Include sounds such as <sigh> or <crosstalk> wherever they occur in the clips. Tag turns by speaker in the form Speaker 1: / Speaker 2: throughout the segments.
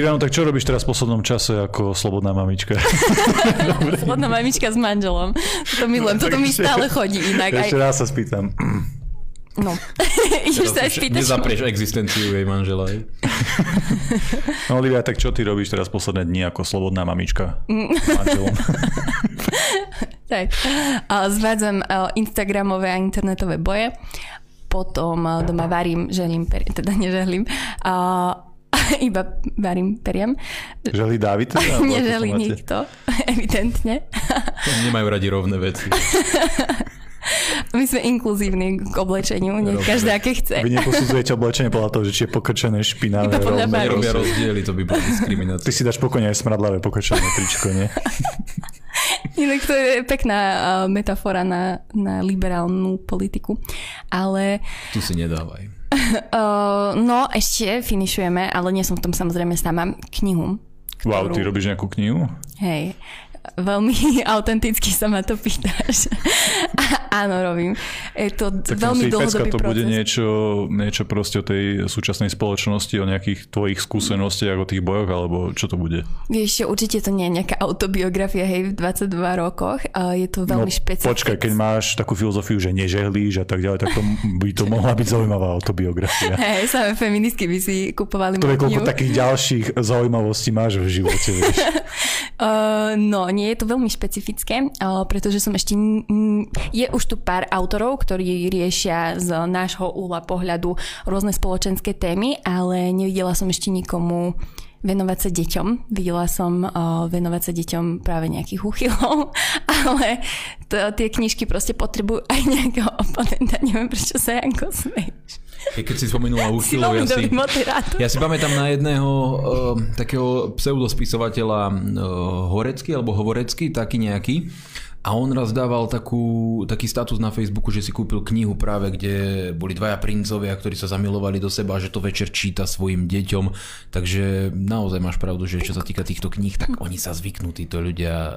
Speaker 1: Olivia, no tak čo robíš teraz v poslednom čase ako slobodná mamička? <laughs>
Speaker 2: slobodná mamička s manželom. To milujem, toto mi stále chodí inak.
Speaker 1: Ešte raz sa spýtam.
Speaker 2: No, <laughs> ideš sa aj spýtať.
Speaker 3: Nezaprieš existenciu jej manžela. <laughs>
Speaker 1: no Olivia, tak čo ty robíš teraz posledné dni ako slobodná mamička manželom?
Speaker 2: tak, zvádzam Instagramové a internetové boje, potom doma varím, želím, teda neželím, <laughs> iba varím periem.
Speaker 1: Želí David?
Speaker 2: Neželí nikto, evidentne.
Speaker 3: Nemajú radi rovné veci. <laughs>
Speaker 2: My sme inkluzívni k oblečeniu, nie každá aké chce.
Speaker 1: Vy neposudzujete oblečenie podľa toho, že či je pokrčené, špinavé,
Speaker 2: Iba podľa.
Speaker 3: Nerobia rozdiely, to by bolo diskriminácia.
Speaker 1: Ty si dáš pokojne aj smradlavé pokrčené tričko, nie? <laughs>
Speaker 2: Inak to je pekná uh, metafora na, na liberálnu politiku. Ale...
Speaker 3: Tu si nedávaj. <laughs>
Speaker 2: Uh, no, ešte finišujeme, ale nie som v tom samozrejme sama, knihu.
Speaker 1: Ktorú... Wow, ty robíš nejakú knihu?
Speaker 2: Hej, veľmi <laughs> autenticky sa ma to pýtaš. Áno, robím. Je to tak veľmi dlhodobý
Speaker 1: to
Speaker 2: proces.
Speaker 1: bude niečo, niečo proste o tej súčasnej spoločnosti, o nejakých tvojich skúsenostiach, o tých bojoch, alebo čo to bude?
Speaker 2: Vieš, určite to nie je nejaká autobiografia, hej, v 22 rokoch. Je to veľmi no, špecifické.
Speaker 1: Počkaj, keď máš takú filozofiu, že nežehlíš a tak ďalej, tak to by to mohla byť zaujímavá autobiografia. <laughs>
Speaker 2: Hej, samé feministky by si kupovali
Speaker 1: To je koľko takých ďalších zaujímavostí máš v živote, vieš? <laughs>
Speaker 2: uh, no, nie je to veľmi špecifické, uh, pretože som ešte... Je už tu pár autorov, ktorí riešia z nášho úla pohľadu rôzne spoločenské témy, ale nevidela som ešte nikomu venovať sa deťom. Videla som uh, venovať sa deťom práve nejakých úchylov, <laughs> ale to, tie knižky proste potrebujú aj nejakého oponenta. Neviem, prečo sa Janko smeješ.
Speaker 3: Keď si spomenula úchylov, ja si, ja si pamätám na jedného uh, takého pseudospisovateľa uh, Horecký alebo Hovorecký, taký nejaký, a on raz dával takú, taký status na Facebooku, že si kúpil knihu práve, kde boli dvaja princovia, ktorí sa zamilovali do seba, že to večer číta svojim deťom. Takže naozaj máš pravdu, že čo sa týka týchto kníh, tak oni sa zvyknú títo ľudia uh,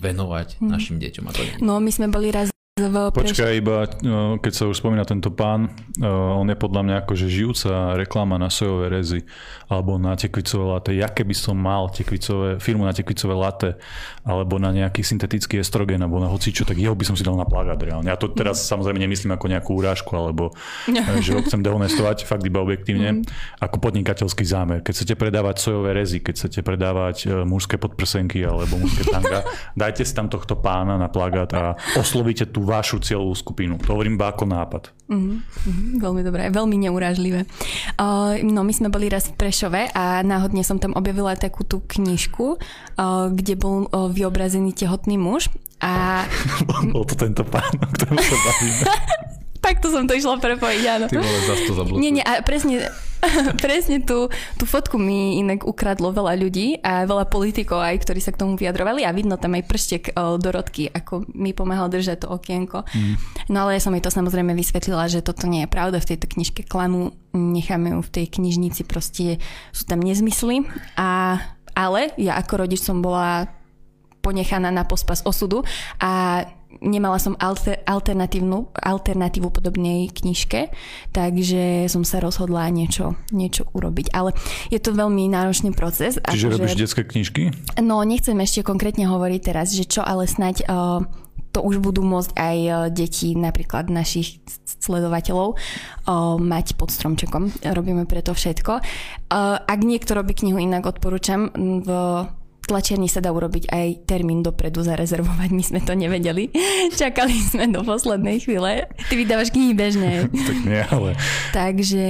Speaker 3: venovať hmm. našim deťom. A to nie.
Speaker 2: No my sme boli raz
Speaker 1: v Počkaj, iba keď sa už spomína tento pán, on je podľa mňa akože žijúca reklama na sojové rezy alebo na tekvicové latte. Ja keby som mal tekvicové, firmu na tekvicové latte alebo na nejaký syntetický estrogen alebo na hocičo, tak jeho by som si dal na plagát reálne. Ja to teraz samozrejme nemyslím ako nejakú úrážku alebo <laughs> že ho chcem dehonestovať, fakt iba objektívne, mm. ako podnikateľský zámer. Keď chcete predávať sojové rezy, keď chcete predávať mužské podprsenky alebo mužské tanga, <laughs> dajte si tam tohto pána na plagát a oslovíte tú vašu cieľovú skupinu. To hovorím iba ako nápad.
Speaker 2: Mm-hmm, veľmi dobré, veľmi neurážlivé. Uh, no my sme boli raz v Prešove a náhodne som tam objavila takú tú knižku, uh, kde bol uh, vyobrazený tehotný muž a... <laughs>
Speaker 1: bol to tento pán, o ktorom sa bavíme. <laughs>
Speaker 2: Takto som to išla prepojiť, áno.
Speaker 3: Ty vole, zase to zablokuješ.
Speaker 2: Nie, nie, a presne, <laughs> presne tú, tú fotku mi inak ukradlo veľa ľudí a veľa politikov aj, ktorí sa k tomu vyjadrovali a vidno tam aj prštek Dorotky, ako mi pomáhal držať to okienko. Mm. No ale ja som jej to samozrejme vysvetlila, že toto nie je pravda, v tejto knižke klamu, necháme ju v tej knižnici, proste sú tam nezmysly. A, ale ja ako rodič som bola ponechaná na pospas osudu a nemala som alter, alternatívnu, alternatívu podobnej knižke, takže som sa rozhodla niečo, niečo urobiť. Ale je to veľmi náročný proces.
Speaker 1: Čiže robíš že... detské knižky?
Speaker 2: No, nechcem ešte konkrétne hovoriť teraz, že čo, ale snať uh, to už budú môcť aj uh, deti napríklad našich sledovateľov uh, mať pod stromčekom. Robíme preto všetko. Ak niekto robí knihu inak, odporúčam v tlačiarni sa dá urobiť aj termín dopredu zarezervovať, my sme to nevedeli. <laughs> Čakali sme do poslednej chvíle. Ty vydávaš knihy bežne. <laughs>
Speaker 1: tak nie, ale...
Speaker 2: takže,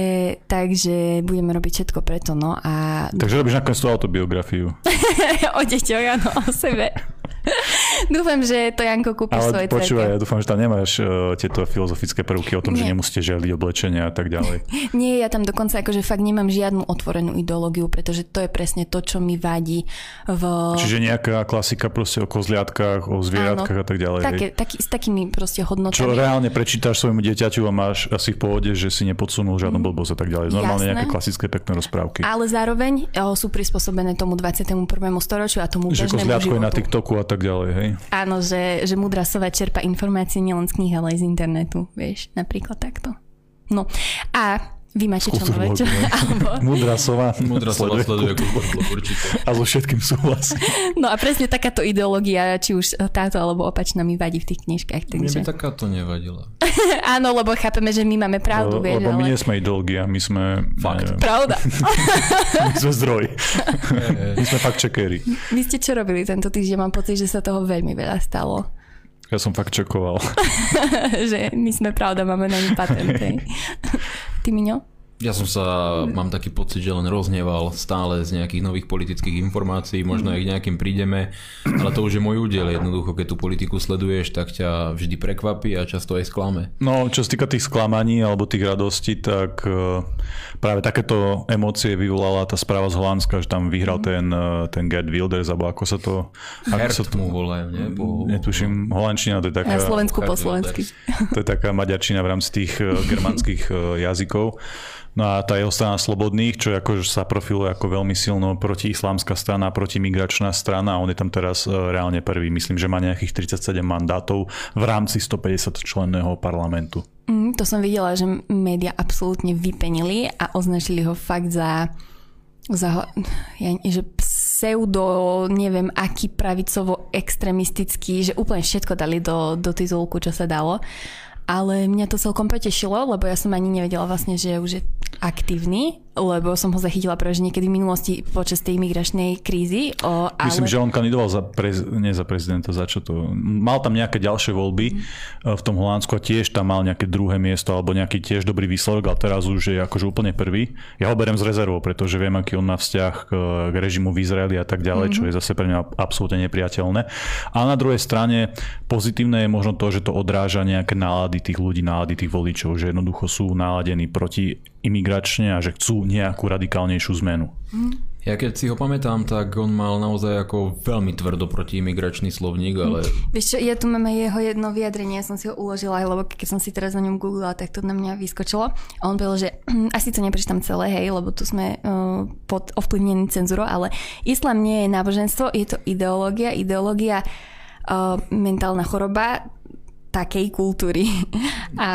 Speaker 2: takže budeme robiť všetko preto, no a...
Speaker 1: Takže robíš nakoniec tú autobiografiu. <laughs>
Speaker 2: o deťoch, áno, o sebe. <laughs> dúfam, že to Janko kúpi
Speaker 1: Ale
Speaker 2: svoje
Speaker 1: počúvaj, ja dúfam, že tam nemáš uh, tieto filozofické prvky o tom, Nie. že nemusíte želiť oblečenia a tak ďalej. <laughs>
Speaker 2: Nie, ja tam dokonca akože fakt nemám žiadnu otvorenú ideológiu, pretože to je presne to, čo mi vadí v...
Speaker 1: Čiže nejaká klasika proste o kozliatkách, o zvieratkách Áno, a tak ďalej.
Speaker 2: Také, taký, s takými proste hodnotami.
Speaker 1: Čo reálne prečítaš svojmu dieťaťu a máš asi v pohode, že si nepodsunul žiadnu mm. blbosť a tak ďalej. Normálne Jasné. nejaké klasické pekné rozprávky.
Speaker 2: Ale zároveň o, sú prispôsobené tomu 21. storočiu a tomu že bežnému životu.
Speaker 1: je na TikToku a tak ďalej, hej?
Speaker 2: Áno, že, že múdra sova čerpa informácie nielen z knih, ale aj z internetu, vieš, napríklad takto. No a Vy máte čo? Čo? <laughs>
Speaker 1: Múdra sova.
Speaker 3: Múdra sova sleduje určite.
Speaker 1: A so všetkým súhlasí.
Speaker 2: No a presne takáto ideológia, či už táto alebo opačná mi vadí v tých knižkách.
Speaker 3: Takže... Mne by takáto nevadila. <laughs>
Speaker 2: Áno, lebo chápeme, že my máme pravdu.
Speaker 1: Lebo, vieš, lebo ale... my nie sme ideológia, my sme...
Speaker 3: Fakt.
Speaker 2: Ne, Pravda. <laughs>
Speaker 1: my sme zdroj. my sme fakt čekéri.
Speaker 2: Vy ste čo robili tento týždeň? Mám pocit, že sa toho veľmi veľa stalo.
Speaker 1: Ja som fakt čakoval.
Speaker 2: že my sme pravda, máme na ní patent. Ty, Miňo?
Speaker 3: Ja som sa, mám taký pocit, že len rozneval stále z nejakých nových politických informácií, možno aj k nejakým prídeme, ale to už je môj údel. Jednoducho, keď tú politiku sleduješ, tak ťa vždy prekvapí a často aj sklame.
Speaker 1: No, čo sa týka tých sklamaní alebo tých radostí, tak e, práve takéto emócie vyvolala tá správa z Holandska, že tam vyhral ten, e, ten Gerd Wilders, alebo ako sa to...
Speaker 3: Ako
Speaker 1: sa
Speaker 3: to mu volajú, nie? Po...
Speaker 1: Netuším, holandčina to je taká...
Speaker 2: Slovensku po slovensky.
Speaker 1: To je taká maďarčina v rámci tých e, germánskych jazykov. No a tá jeho strana slobodných, čo ako sa profiluje ako veľmi silno protiislámska strana, protimigračná strana a on je tam teraz e, reálne prvý. Myslím, že má nejakých 37 mandátov v rámci 150 členného parlamentu.
Speaker 2: Mm, to som videla, že média absolútne vypenili a označili ho fakt za, za ja, že pseudo, neviem, aký pravicovo extremistický, že úplne všetko dali do, do titulku, čo sa dalo. Ale mňa to celkom potešilo, lebo ja som ani nevedela vlastne, že už je aktívny, lebo som ho zachytila práve niekedy v minulosti počas tej imigračnej krízy. O, ale...
Speaker 1: Myslím, že on kandidoval za, prez... nie za prezidenta, za čo to... Mal tam nejaké ďalšie voľby mm. v tom Holandsku a tiež tam mal nejaké druhé miesto alebo nejaký tiež dobrý výsledok, ale teraz už je akože úplne prvý. Ja ho berem z rezervou, pretože viem, aký on má vzťah k, k režimu v Izraeli a tak ďalej, mm-hmm. čo je zase pre mňa absolútne nepriateľné. A na druhej strane pozitívne je možno to, že to odráža nejaké nálady tých ľudí, nálady tých voličov, že jednoducho sú náladení proti imigračne a že chcú nejakú radikálnejšiu zmenu.
Speaker 3: Ja keď si ho pamätám, tak on mal naozaj ako veľmi tvrdo proti imigračný slovník, ale...
Speaker 2: Vieš čo, ja tu máme jeho jedno vyjadrenie, ja som si ho uložila, lebo keď som si teraz na ňom googlila, tak to na mňa vyskočilo. A on povedal, že <clears throat> asi to neprečítam celé, hej, lebo tu sme uh, pod ovplyvnení cenzúrou, ale islám nie je náboženstvo, je to ideológia, ideológia uh, mentálna choroba, takej kultúry <laughs> a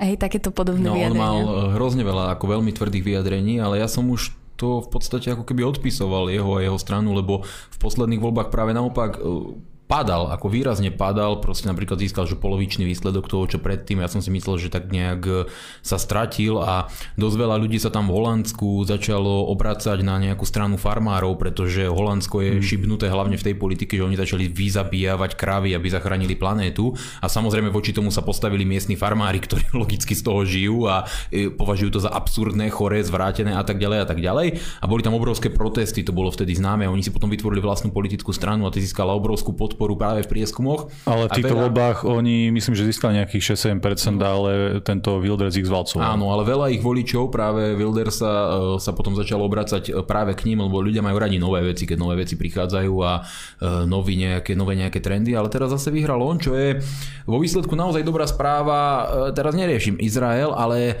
Speaker 2: hej, takéto podobné
Speaker 3: no,
Speaker 2: vyjadrenia.
Speaker 3: on mal eh, hrozne veľa ako veľmi tvrdých vyjadrení, ale ja som už to v podstate ako keby odpisoval jeho a jeho stranu, lebo v posledných voľbách práve naopak eh, padal, ako výrazne padal, proste napríklad získal že polovičný výsledok toho, čo predtým, ja som si myslel, že tak nejak e, sa stratil a dosť veľa ľudí sa tam v Holandsku začalo obracať na nejakú stranu farmárov, pretože Holandsko je mm. šibnuté hlavne v tej politike, že oni začali vyzabíjavať kravy, aby zachránili planétu a samozrejme voči tomu sa postavili miestni farmári, <laughs> ktorí logicky z toho žijú a e, považujú to za absurdné, choré, zvrátené a tak ďalej a tak ďalej. A boli tam obrovské protesty, to bolo vtedy známe, oni si potom vytvorili vlastnú politickú stranu a ty získala obrovskú podporu podporu práve v prieskumoch.
Speaker 1: Ale v týchto veľa... voľbách oni myslím, že získali nejakých 6-7%, ale tento Wilders ich zvalcoval.
Speaker 3: Áno, ale veľa ich voličov práve Wilders sa, e, sa potom začalo obracať e, práve k ním, lebo ľudia majú radi nové veci, keď nové veci prichádzajú a e, nový nejaké, nové nejaké trendy, ale teraz zase vyhral on, čo je vo výsledku naozaj dobrá správa. Teraz neriešim Izrael, ale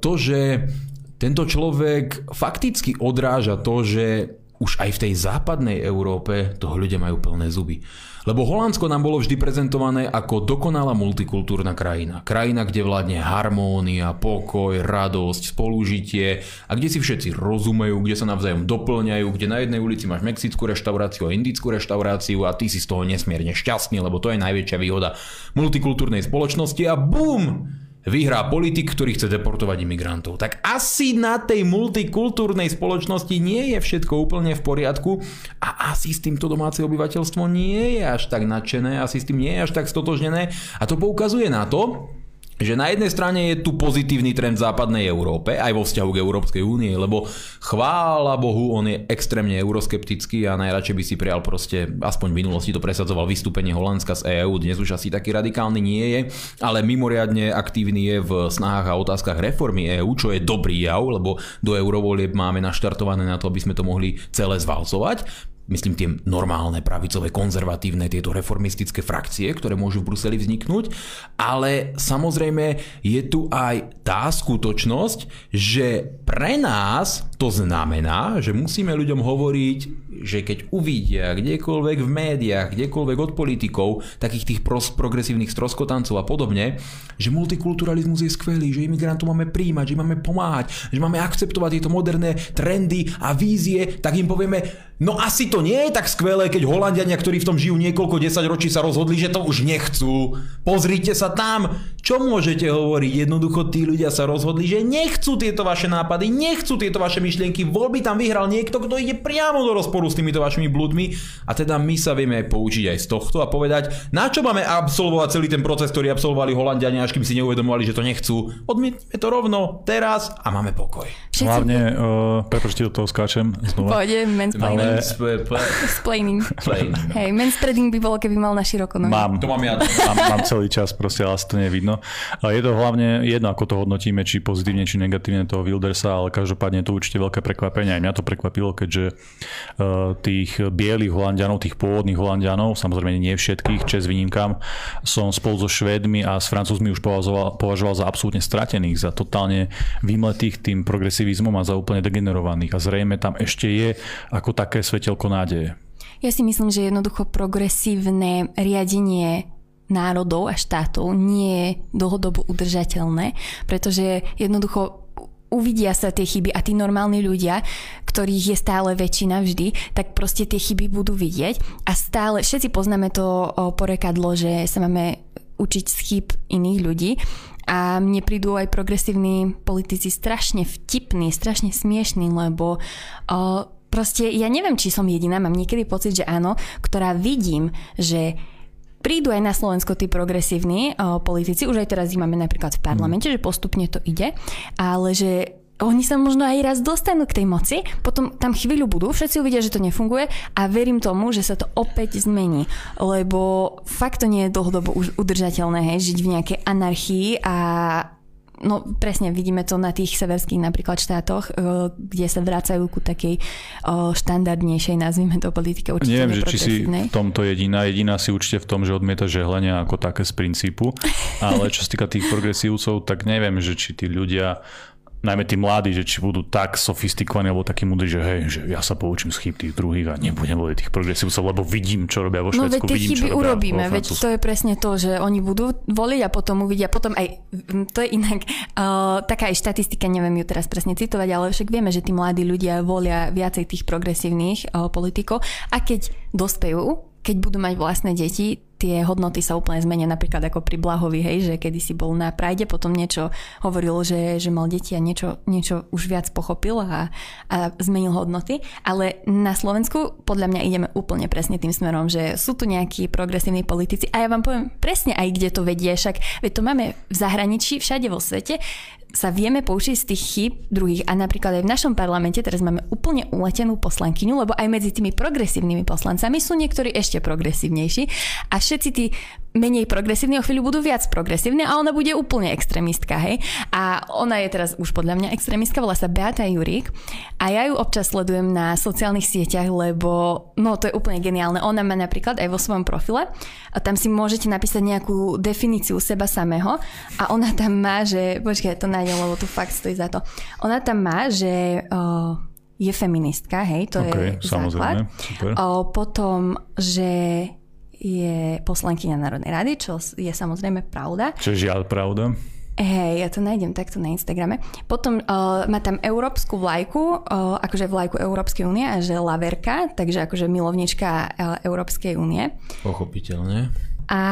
Speaker 3: to, že tento človek fakticky odráža to, že už aj v tej západnej Európe toho ľudia majú plné zuby. Lebo Holandsko nám bolo vždy prezentované ako dokonalá multikultúrna krajina. Krajina, kde vládne harmónia, pokoj, radosť, spolužitie a kde si všetci rozumejú, kde sa navzájom doplňajú, kde na jednej ulici máš mexickú reštauráciu a indickú reštauráciu a ty si z toho nesmierne šťastný, lebo to je najväčšia výhoda multikultúrnej spoločnosti a BUM! Vyhrá politik, ktorý chce deportovať imigrantov. Tak asi na tej multikultúrnej spoločnosti nie je všetko úplne v poriadku a asi s týmto domáce obyvateľstvo nie je až tak nadšené, asi s tým nie je až tak stotožnené a to poukazuje na to, že na jednej strane je tu pozitívny trend v západnej Európe, aj vo vzťahu k Európskej únie, lebo chvála Bohu, on je extrémne euroskeptický a najradšej by si prijal proste, aspoň v minulosti to presadzoval vystúpenie Holandska z EÚ, dnes už asi taký radikálny nie je, ale mimoriadne aktívny je v snahách a otázkach reformy EÚ, čo je dobrý jav, lebo do eurovolieb máme naštartované na to, aby sme to mohli celé zvalcovať myslím tie normálne pravicové, konzervatívne, tieto reformistické frakcie, ktoré môžu v Bruseli vzniknúť, ale samozrejme je tu aj tá skutočnosť, že pre nás to znamená, že musíme ľuďom hovoriť, že keď uvidia kdekoľvek v médiách, kdekoľvek od politikov, takých tých progresívnych stroskotancov a podobne, že multikulturalizmus je skvelý, že imigrantov máme príjmať, že máme pomáhať, že máme akceptovať tieto moderné trendy a vízie, tak im povieme, No asi to nie je tak skvelé, keď Holandiania, ktorí v tom žijú niekoľko desať ročí, sa rozhodli, že to už nechcú. Pozrite sa tam. Čo môžete hovoriť? Jednoducho tí ľudia sa rozhodli, že nechcú tieto vaše nápady, nechcú tieto vaše myšlienky. Voľby tam vyhral niekto, kto ide priamo do rozporu s týmito vašimi blúdmi. A teda my sa vieme aj poučiť aj z tohto a povedať, na čo máme absolvovať celý ten proces, ktorý absolvovali Holandiania, až kým si neuvedomovali, že to nechcú. Odmietneme to rovno teraz a máme pokoj.
Speaker 1: Hlavne, uh, prepočte do toho skáčem znova.
Speaker 2: Pôjde, Splaining. <laughs> Hej, manspreading by bolo, keby mal na široko nohy.
Speaker 1: Mám. To mám ja. Mám, mám celý čas, proste, ale to nevidno. Je to hlavne jedno, ako to hodnotíme, či pozitívne, či negatívne toho Wildersa, ale každopádne je to určite veľké prekvapenie. Aj mňa to prekvapilo, keďže uh, tých bielých Holandianov, tých pôvodných Holandianov, samozrejme nie všetkých, čes výnimkám, som spolu so Švédmi a s Francúzmi už považoval, považoval za absolútne stratených, za totálne vymletých tým progresivizmom a za úplne degenerovaných. A zrejme tam ešte je ako také svetelko nádeje?
Speaker 2: Ja si myslím, že jednoducho progresívne riadenie národov a štátov nie je dlhodobo udržateľné, pretože jednoducho uvidia sa tie chyby a tí normálni ľudia, ktorých je stále väčšina vždy, tak proste tie chyby budú vidieť a stále, všetci poznáme to porekadlo, že sa máme učiť z chyb iných ľudí a mne prídu aj progresívni politici strašne vtipní, strašne smiešní, lebo o, proste ja neviem, či som jediná, mám niekedy pocit, že áno, ktorá vidím, že prídu aj na Slovensko tí progresívni o, politici, už aj teraz ich máme napríklad v parlamente, mm. že postupne to ide, ale že oni sa možno aj raz dostanú k tej moci, potom tam chvíľu budú, všetci uvidia, že to nefunguje a verím tomu, že sa to opäť zmení, lebo fakt to nie je dlhodobo už udržateľné, hej, žiť v nejakej anarchii a No presne, vidíme to na tých severských napríklad štátoch, eh, kde sa vracajú ku takej eh, štandardnejšej, nazvime to politike určite
Speaker 1: Neviem, že či si v tomto jediná. Jediná si určite v tom, že odmieta žehlenia ako také z princípu. <laughs> Ale čo sa týka tých progresívcov, tak neviem, že či tí ľudia najmä tí mladí, že či budú tak sofistikovaní alebo takí múdri, že hej, že ja sa poučím z chyb tých druhých a nebudem voliť tých progresívcov, lebo vidím, čo robia vo Švedsku,
Speaker 2: no, veď
Speaker 1: vidím,
Speaker 2: chyby čo urobíme, veď to je presne to, že oni budú voliť a potom uvidia, potom aj, to je inak uh, taká aj štatistika, neviem ju teraz presne citovať, ale však vieme, že tí mladí ľudia volia viacej tých progresívnych uh, politikov a keď dospejú, keď budú mať vlastné deti, tie hodnoty sa úplne zmenia, napríklad ako pri Blahovi, hej, že kedy si bol na Prajde, potom niečo hovoril, že, že mal deti a niečo, niečo už viac pochopil a, a zmenil hodnoty, ale na Slovensku podľa mňa ideme úplne presne tým smerom, že sú tu nejakí progresívni politici a ja vám poviem presne aj kde to vedie, však veď to máme v zahraničí, všade vo svete, sa vieme poučiť z tých chýb druhých. A napríklad aj v našom parlamente teraz máme úplne uletenú poslankyňu, lebo aj medzi tými progresívnymi poslancami sú niektorí ešte progresívnejší. A všetci tí menej progresívni, o chvíľu budú viac progresívne a ona bude úplne extrémistka, hej. A ona je teraz už podľa mňa extrémistka, volá sa Beata Jurík a ja ju občas sledujem na sociálnych sieťach, lebo no to je úplne geniálne. Ona má napríklad aj vo svojom profile a tam si môžete napísať nejakú definíciu seba samého a ona tam má, že, počkaj, to nájdem, lebo tu fakt stojí za to. Ona tam má, že uh, je feministka, hej, to okay, je základ. Super. O, potom, že je poslankyňa Národnej rady, čo je samozrejme pravda.
Speaker 1: Čo je žiaľ pravda.
Speaker 2: Hej, ja to nájdem takto na Instagrame. Potom uh, má tam európsku vlajku, uh, akože vlajku Európskej únie a že laverka, takže akože milovnička uh, Európskej únie.
Speaker 3: Pochopiteľne.
Speaker 2: A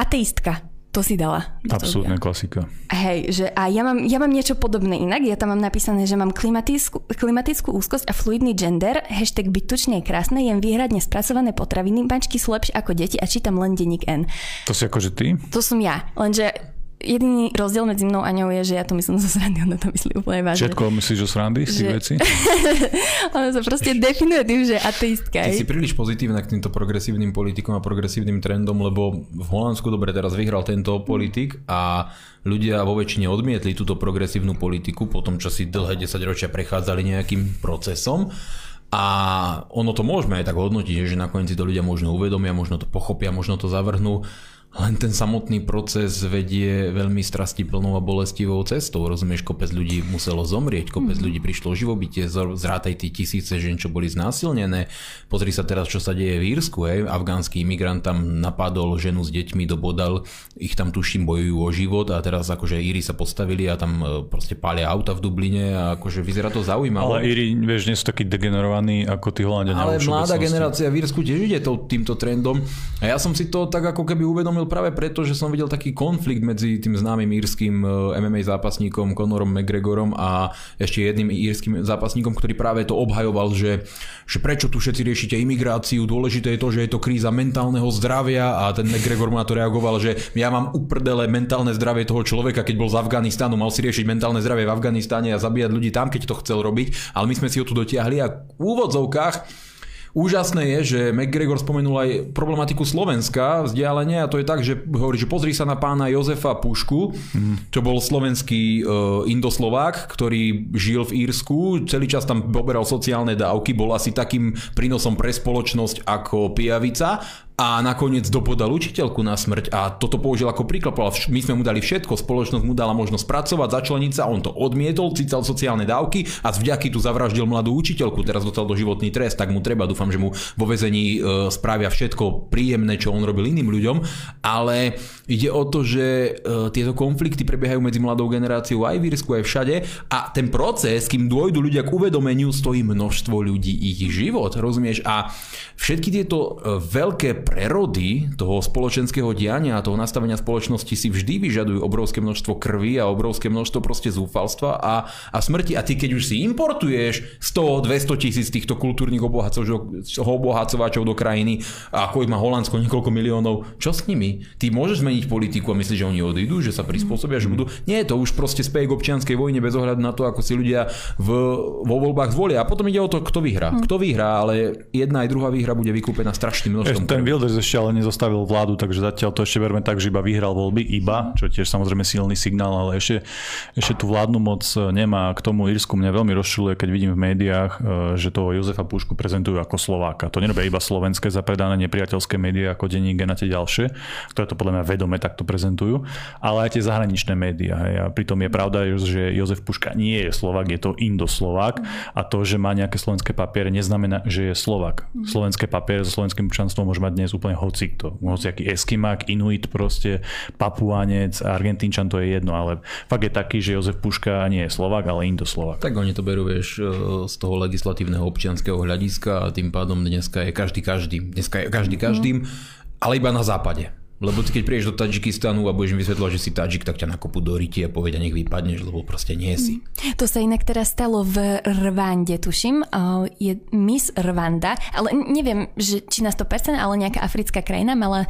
Speaker 2: ateistka. To si dala.
Speaker 1: Absolutná klasika.
Speaker 2: Hej, že a ja mám, ja mám niečo podobné inak. Ja tam mám napísané, že mám klimatickú, klimatickú úzkosť a fluidný gender, hashtag byť tučne je krásne, jem výhradne spracované potraviny, bačky sú lepšie ako deti a čítam len denník N.
Speaker 1: To si akože ty?
Speaker 2: To som ja, lenže jediný rozdiel medzi mnou a ňou je, že ja to myslím zo srandy, ona to myslí úplne vážne.
Speaker 1: Všetko myslíš zo srandy z tých že... vecí? <laughs>
Speaker 2: ona sa proste definuje tým, že ateistka.
Speaker 3: Ty si príliš pozitívna k týmto progresívnym politikom a progresívnym trendom, lebo v Holandsku dobre teraz vyhral tento politik a ľudia vo väčšine odmietli túto progresívnu politiku po tom, čo si dlhé 10 ročia prechádzali nejakým procesom. A ono to môžeme aj tak hodnotiť, že nakoniec si to ľudia možno uvedomia, možno to pochopia, možno to zavrhnú len ten samotný proces vedie veľmi strastiplnou a bolestivou cestou. Rozumieš, kopec ľudí muselo zomrieť, kopec mm-hmm. ľudí prišlo o živobytie, zrátaj tí tisíce žen, čo boli znásilnené. Pozri sa teraz, čo sa deje v Írsku. Hej. Afgánsky imigrant tam napadol ženu s deťmi, dobodal, ich tam tuším bojujú o život a teraz akože Íri sa postavili a tam e, proste pália auta v Dubline a akože vyzerá to zaujímavé.
Speaker 1: Ale Íri, vieš, nie sú takí degenerovaní ako tí Holandia.
Speaker 3: Ale mladá generácia v Írsku tiež ide týmto trendom. A ja som si to tak ako keby uvedomil uvedomil práve preto, že som videl taký konflikt medzi tým známym írským eh, MMA zápasníkom Conorom McGregorom a ešte jedným írským zápasníkom, ktorý práve to obhajoval, že, že prečo tu všetci riešite imigráciu, dôležité je to, že je to kríza mentálneho zdravia a ten McGregor mu na to reagoval, že ja mám uprdele mentálne zdravie toho človeka, keď bol z Afganistanu, mal si riešiť mentálne zdravie v Afganistane a zabíjať ľudí tam, keď to chcel robiť, ale my sme si ho tu dotiahli a v úvodzovkách Úžasné je, že McGregor spomenul aj problematiku Slovenska vzdialenie a to je tak, že hovorí, že pozri sa na pána Jozefa Pušku, mm. čo bol slovenský uh, indoslovák, ktorý žil v Írsku, celý čas tam poberal sociálne dávky, bol asi takým prínosom pre spoločnosť ako pijavica a nakoniec dopodal učiteľku na smrť a toto použil ako príklad. My sme mu dali všetko, spoločnosť mu dala možnosť pracovať, začleniť sa, on to odmietol, cícal sociálne dávky a z vďaky tu zavraždil mladú učiteľku, teraz dostal do životný trest, tak mu treba, dúfam, že mu vo vezení e, spravia všetko príjemné, čo on robil iným ľuďom, ale ide o to, že e, tieto konflikty prebiehajú medzi mladou generáciou aj v Írsku, aj všade a ten proces, kým dôjdu ľudia k uvedomeniu, stojí množstvo ľudí ich život, rozumieš? A všetky tieto e, veľké prerody toho spoločenského diania a toho nastavenia spoločnosti si vždy vyžadujú obrovské množstvo krvi a obrovské množstvo proste zúfalstva a, a smrti. A ty keď už si importuješ 100-200 tisíc týchto kultúrnych obohacovačov do krajiny, ako ich má Holandsko niekoľko miliónov, čo s nimi? Ty môžeš zmeniť politiku a myslíš, že oni odídu, že sa prispôsobia, že budú... Nie, to už proste speje k občianskej vojne bez ohľadu na to, ako si ľudia v, vo voľbách zvolia. A potom ide o to, kto vyhrá. Kto vyhrá, ale jedna aj druhá výhra bude vykúpená strašným množstvom.
Speaker 1: Ten Wilders ešte ale nezostavil vládu, takže zatiaľ to ešte berme tak, že iba vyhral voľby, iba, čo tiež samozrejme silný signál, ale ešte, ešte tú vládnu moc nemá. K tomu Írsku mňa veľmi rozšuluje, keď vidím v médiách, e, že to Jozefa Pušku prezentujú ako Slováka. To nerobia iba slovenské zapredané nepriateľské médiá ako denník a tie ďalšie, ktoré to podľa mňa vedome takto prezentujú, ale aj tie zahraničné médiá. A pritom je pravda, že Jozef Puška nie je Slovák, je to Indoslovák a to, že má nejaké slovenské papiere, neznamená, že je Slovák. Slovenské papiere so slovenským občanstvom môže mať dnes úplne hocikto. Hociaký Eskimák, Inuit proste, Papuánec, Argentínčan, to je jedno, ale fakt je taký, že Jozef Puška nie je Slovak, ale Indoslovak.
Speaker 3: Tak oni to berú, vieš, e, z toho legislatívneho občianského hľadiska a tým pádom dneska je každý každým. Dneska je každý mhm. každým, ale iba na západe. Lebo ty keď prídeš do Tadžikistanu a budeš mi vysvetľovať, že si Tadžik, tak ťa nakopú do ryti a povedia, nech vypadneš, lebo proste nie si.
Speaker 2: To sa inak teraz stalo v Rwande, tuším. Je Miss Rwanda, ale neviem, že, či na 100%, ale nejaká africká krajina mala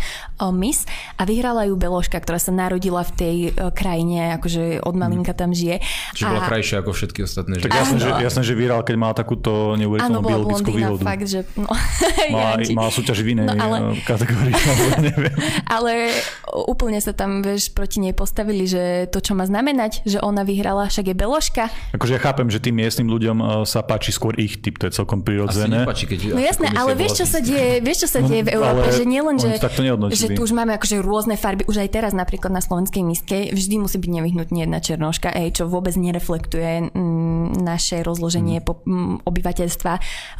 Speaker 2: Miss a vyhrala ju Beloška, ktorá sa narodila v tej krajine, akože od malinka tam žije.
Speaker 3: Čiže a... bola krajšia ako všetky ostatné.
Speaker 1: Tak jasné, že, jasné, že vyhral, keď mala takúto neuveriteľnú biologickú výhodu.
Speaker 2: fakt, že... No, <laughs>
Speaker 1: mala, mala súťaž v inej no, ale... kategórii. <laughs> neviem <laughs>
Speaker 2: ale úplne sa tam, vieš, proti nej postavili, že to, čo má znamenať, že ona vyhrala, však je Beloška.
Speaker 1: Akože ja chápem, že tým miestnym ľuďom e, sa páči skôr ich typ, to je celkom prirodzené.
Speaker 3: Nepáči, keď
Speaker 2: no jasné, ale vieš, čo sa deje, vieš, čo sa no, deje v Európe, že nielen, že, že tu už máme akože rôzne farby, už aj teraz napríklad na slovenskej miske vždy musí byť nevyhnutne jedna černoška, ej, čo vôbec nereflektuje mm, naše rozloženie mm. po, mm, obyvateľstva,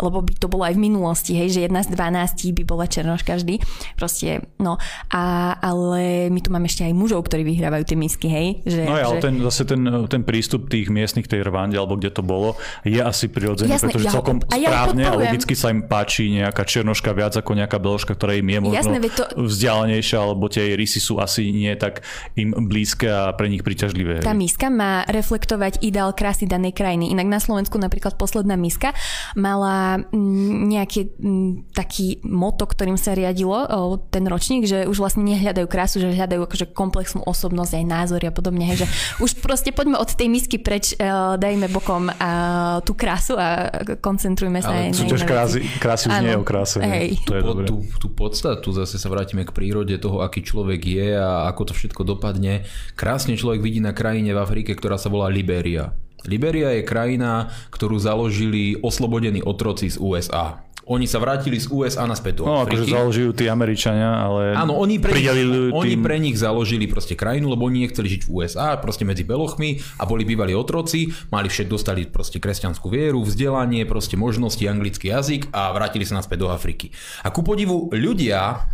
Speaker 2: lebo by to bolo aj v minulosti, hej, že jedna z 12 by bola černoška vždy. Proste, no. A ale my tu máme ešte aj mužov, ktorí vyhrávajú tie misky, hej?
Speaker 1: Že, no ja, ale že... ten, zase ten, ten prístup tých miestnych tej Rwande, alebo kde to bolo, je asi prirodzený, Jasné, pretože ja, celkom a ja správne a logicky sa im páči nejaká černoška viac ako nejaká beložka, ktorá im je možno Jasné, to... vzdialenejšia, alebo tie rysy sú asi nie tak im blízke a pre nich príťažlivé.
Speaker 2: Tá miska má reflektovať ideál krásy danej krajiny. Inak na Slovensku napríklad posledná miska mala mm, nejaký mm, taký moto, ktorým sa riadilo ten ročník, že už vlastne vlastne nehľadajú krásu, že hľadajú akože komplexnú osobnosť, aj názory a podobne. Hej, že už proste poďme od tej misky preč, uh, dajme bokom uh, tú krásu a koncentrujme sa
Speaker 1: Ale aj na krásy, krásy už nie je o kráse.
Speaker 2: Hej.
Speaker 3: To je tú, tú, tú podstatu, zase sa vrátime k prírode toho, aký človek je a ako to všetko dopadne. Krásne človek vidí na krajine v Afrike, ktorá sa volá Liberia. Liberia je krajina, ktorú založili oslobodení otroci z USA Oni sa vrátili z USA naspäť do
Speaker 1: no, akože
Speaker 3: Afriky.
Speaker 1: Založili tí Američania, ale
Speaker 3: Áno, oni pre, nich,
Speaker 1: tým...
Speaker 3: oni pre nich založili proste krajinu, lebo oni nechceli žiť v USA, proste medzi belochmi a boli bývali otroci, mali všet, dostali proste kresťanskú vieru, vzdelanie, proste možnosti, anglický jazyk a vrátili sa naspäť do Afriky. A ku podivu ľudia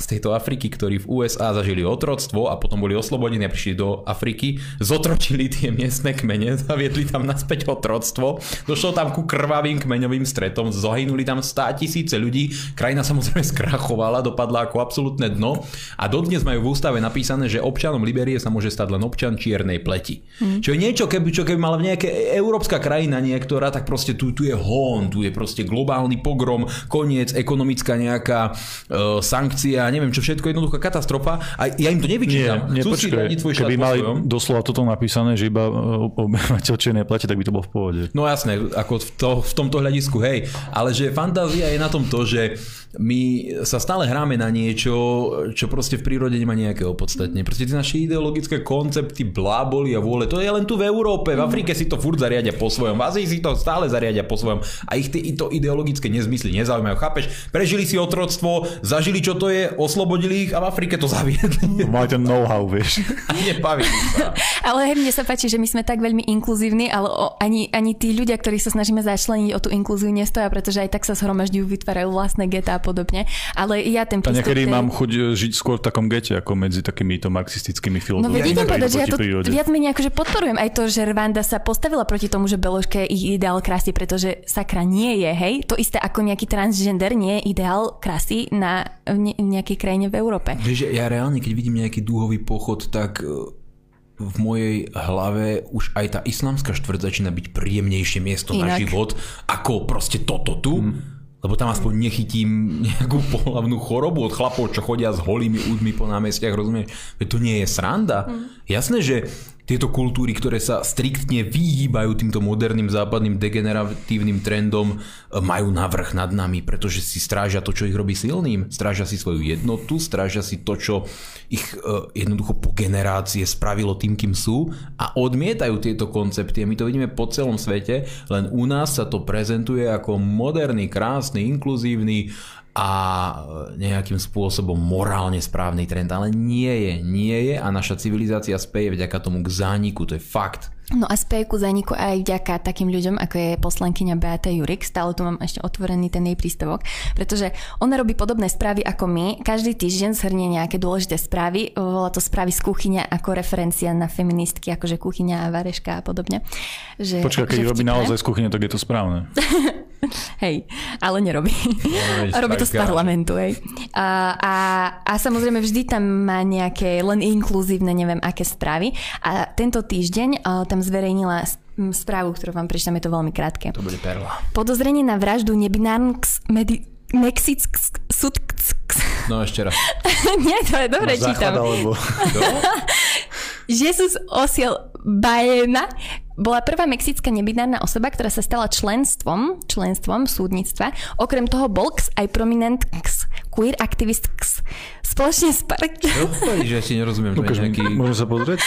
Speaker 3: z tejto Afriky, ktorí v USA zažili otroctvo a potom boli oslobodení a prišli do Afriky, zotročili tie miestne kmene, <laughs> zaviedli tam naspäť otroctvo, došlo tam ku krvavým kmeňovým stretom, zahynuli tam 100 tisíce ľudí, krajina samozrejme <laughs> skrachovala, dopadla ako absolútne dno a dodnes majú v ústave napísané, že občanom Liberie sa môže stať len občan čiernej pleti. Mm. Čo je niečo, keby, čo keby mala nejaká európska krajina niektorá, tak proste tu, tu je hon, tu je proste globálny pogrom, koniec, ekonomická nejaká uh, sankcia, neviem čo všetko, jednoduchá katastrofa a ja im to nevyčítam.
Speaker 1: Nie, nie, počkej, tvoj keby mali doslova toto napísané, že iba e, obyvateľ čiernej plete, tak by to bolo v pohode.
Speaker 3: No jasné, ako v, to, v tomto hľadisku, hej, ale že fantázia je na tom to, že my sa stále hráme na niečo, čo proste v prírode nemá nejaké opodstatne. Proste tie naše ideologické koncepty, bláboli a vôle, to je len tu v Európe, v Afrike si to furt zariadia po svojom, v Azii si to stále zariadia po svojom a ich tie, to ideologické nezmysly nezaujímajú. Chápeš? Prežili si otroctvo, zažili čo to je, oslobodili ich a v Afrike to zaviedli.
Speaker 1: Ten know-how, vieš.
Speaker 3: Nebaví sa. <laughs>
Speaker 2: ale mne sa páči, že my sme tak veľmi inkluzívni, ale o, ani, ani tí ľudia, ktorí sa snažíme začleniť o tú inklúziu, nestoja, pretože aj tak sa zhromažďujú, vytvárajú vlastné getá podobne. Ale ja ten
Speaker 1: prístup... A niekedy tej... mám chuť e, žiť skôr v takom gete, ako medzi takýmito marxistickými filozofmi.
Speaker 2: No vidím povedať, že ja to prírode. viac menej akože podporujem aj to, že Rwanda sa postavila proti tomu, že Beložka je ich ideál krásy, pretože sakra nie je, hej? To isté ako nejaký transgender nie je ideál krásy na ne, nejakej krajine v Európe.
Speaker 3: Vieš, ja reálne, keď vidím nejaký dúhový pochod, tak e, v mojej hlave už aj tá islamská štvrť začína byť príjemnejšie miesto Inak. na život, ako proste toto tu. Mm lebo tam aspoň nechytím nejakú <laughs> pohľavnú chorobu od chlapov, čo chodia s holými údmi po námestiach, rozumieš? Veď to nie je sranda. Mm. Jasné, že tieto kultúry, ktoré sa striktne vyhýbajú týmto moderným západným degeneratívnym trendom, e, majú navrh nad nami, pretože si strážia to, čo ich robí silným. Strážia si svoju jednotu, strážia si to, čo ich uh, jednoducho po generácie spravilo tým, kým sú a odmietajú tieto koncepty. A my to vidíme po celom svete, len u nás sa to prezentuje ako moderný, krásny, inkluzívny a nejakým spôsobom morálne správny trend, ale nie je, nie je a naša civilizácia speje vďaka tomu k zániku, to je fakt.
Speaker 2: No a speje ku zániku aj vďaka takým ľuďom, ako je poslankyňa Beata Jurik, stále tu mám ešte otvorený ten jej príspevok, pretože ona robí podobné správy ako my, každý týždeň zhrnie nejaké dôležité správy, volá to správy z kuchyne ako referencia na feministky, akože kuchyňa a vareška a podobne.
Speaker 1: Že, Počkaj, keď robí naozaj z kuchyne, tak je to správne. <laughs>
Speaker 2: hej, ale nerobí. No, <laughs> robí to z parlamentu, hej. A, a, a samozrejme vždy tam má nejaké len inkluzívne, neviem aké správy. A tento týždeň tam tam zverejnila správu, ktorú vám prečítam, je to veľmi krátke.
Speaker 3: To bude perla.
Speaker 2: Podozrenie na vraždu nebinárnx medi- Mexick
Speaker 3: No ešte raz. <laughs>
Speaker 2: Nie, to je dobre čítam. Alebo... <laughs> Jesus osiel Bajena bola prvá mexická nebinárna osoba, ktorá sa stala členstvom, členstvom súdnictva. Okrem toho bol aj prominent queer aktivist spoločne s park...
Speaker 3: No, že ja si nerozumiem.
Speaker 1: Ukáž nejaký... Môžem sa pozrieť?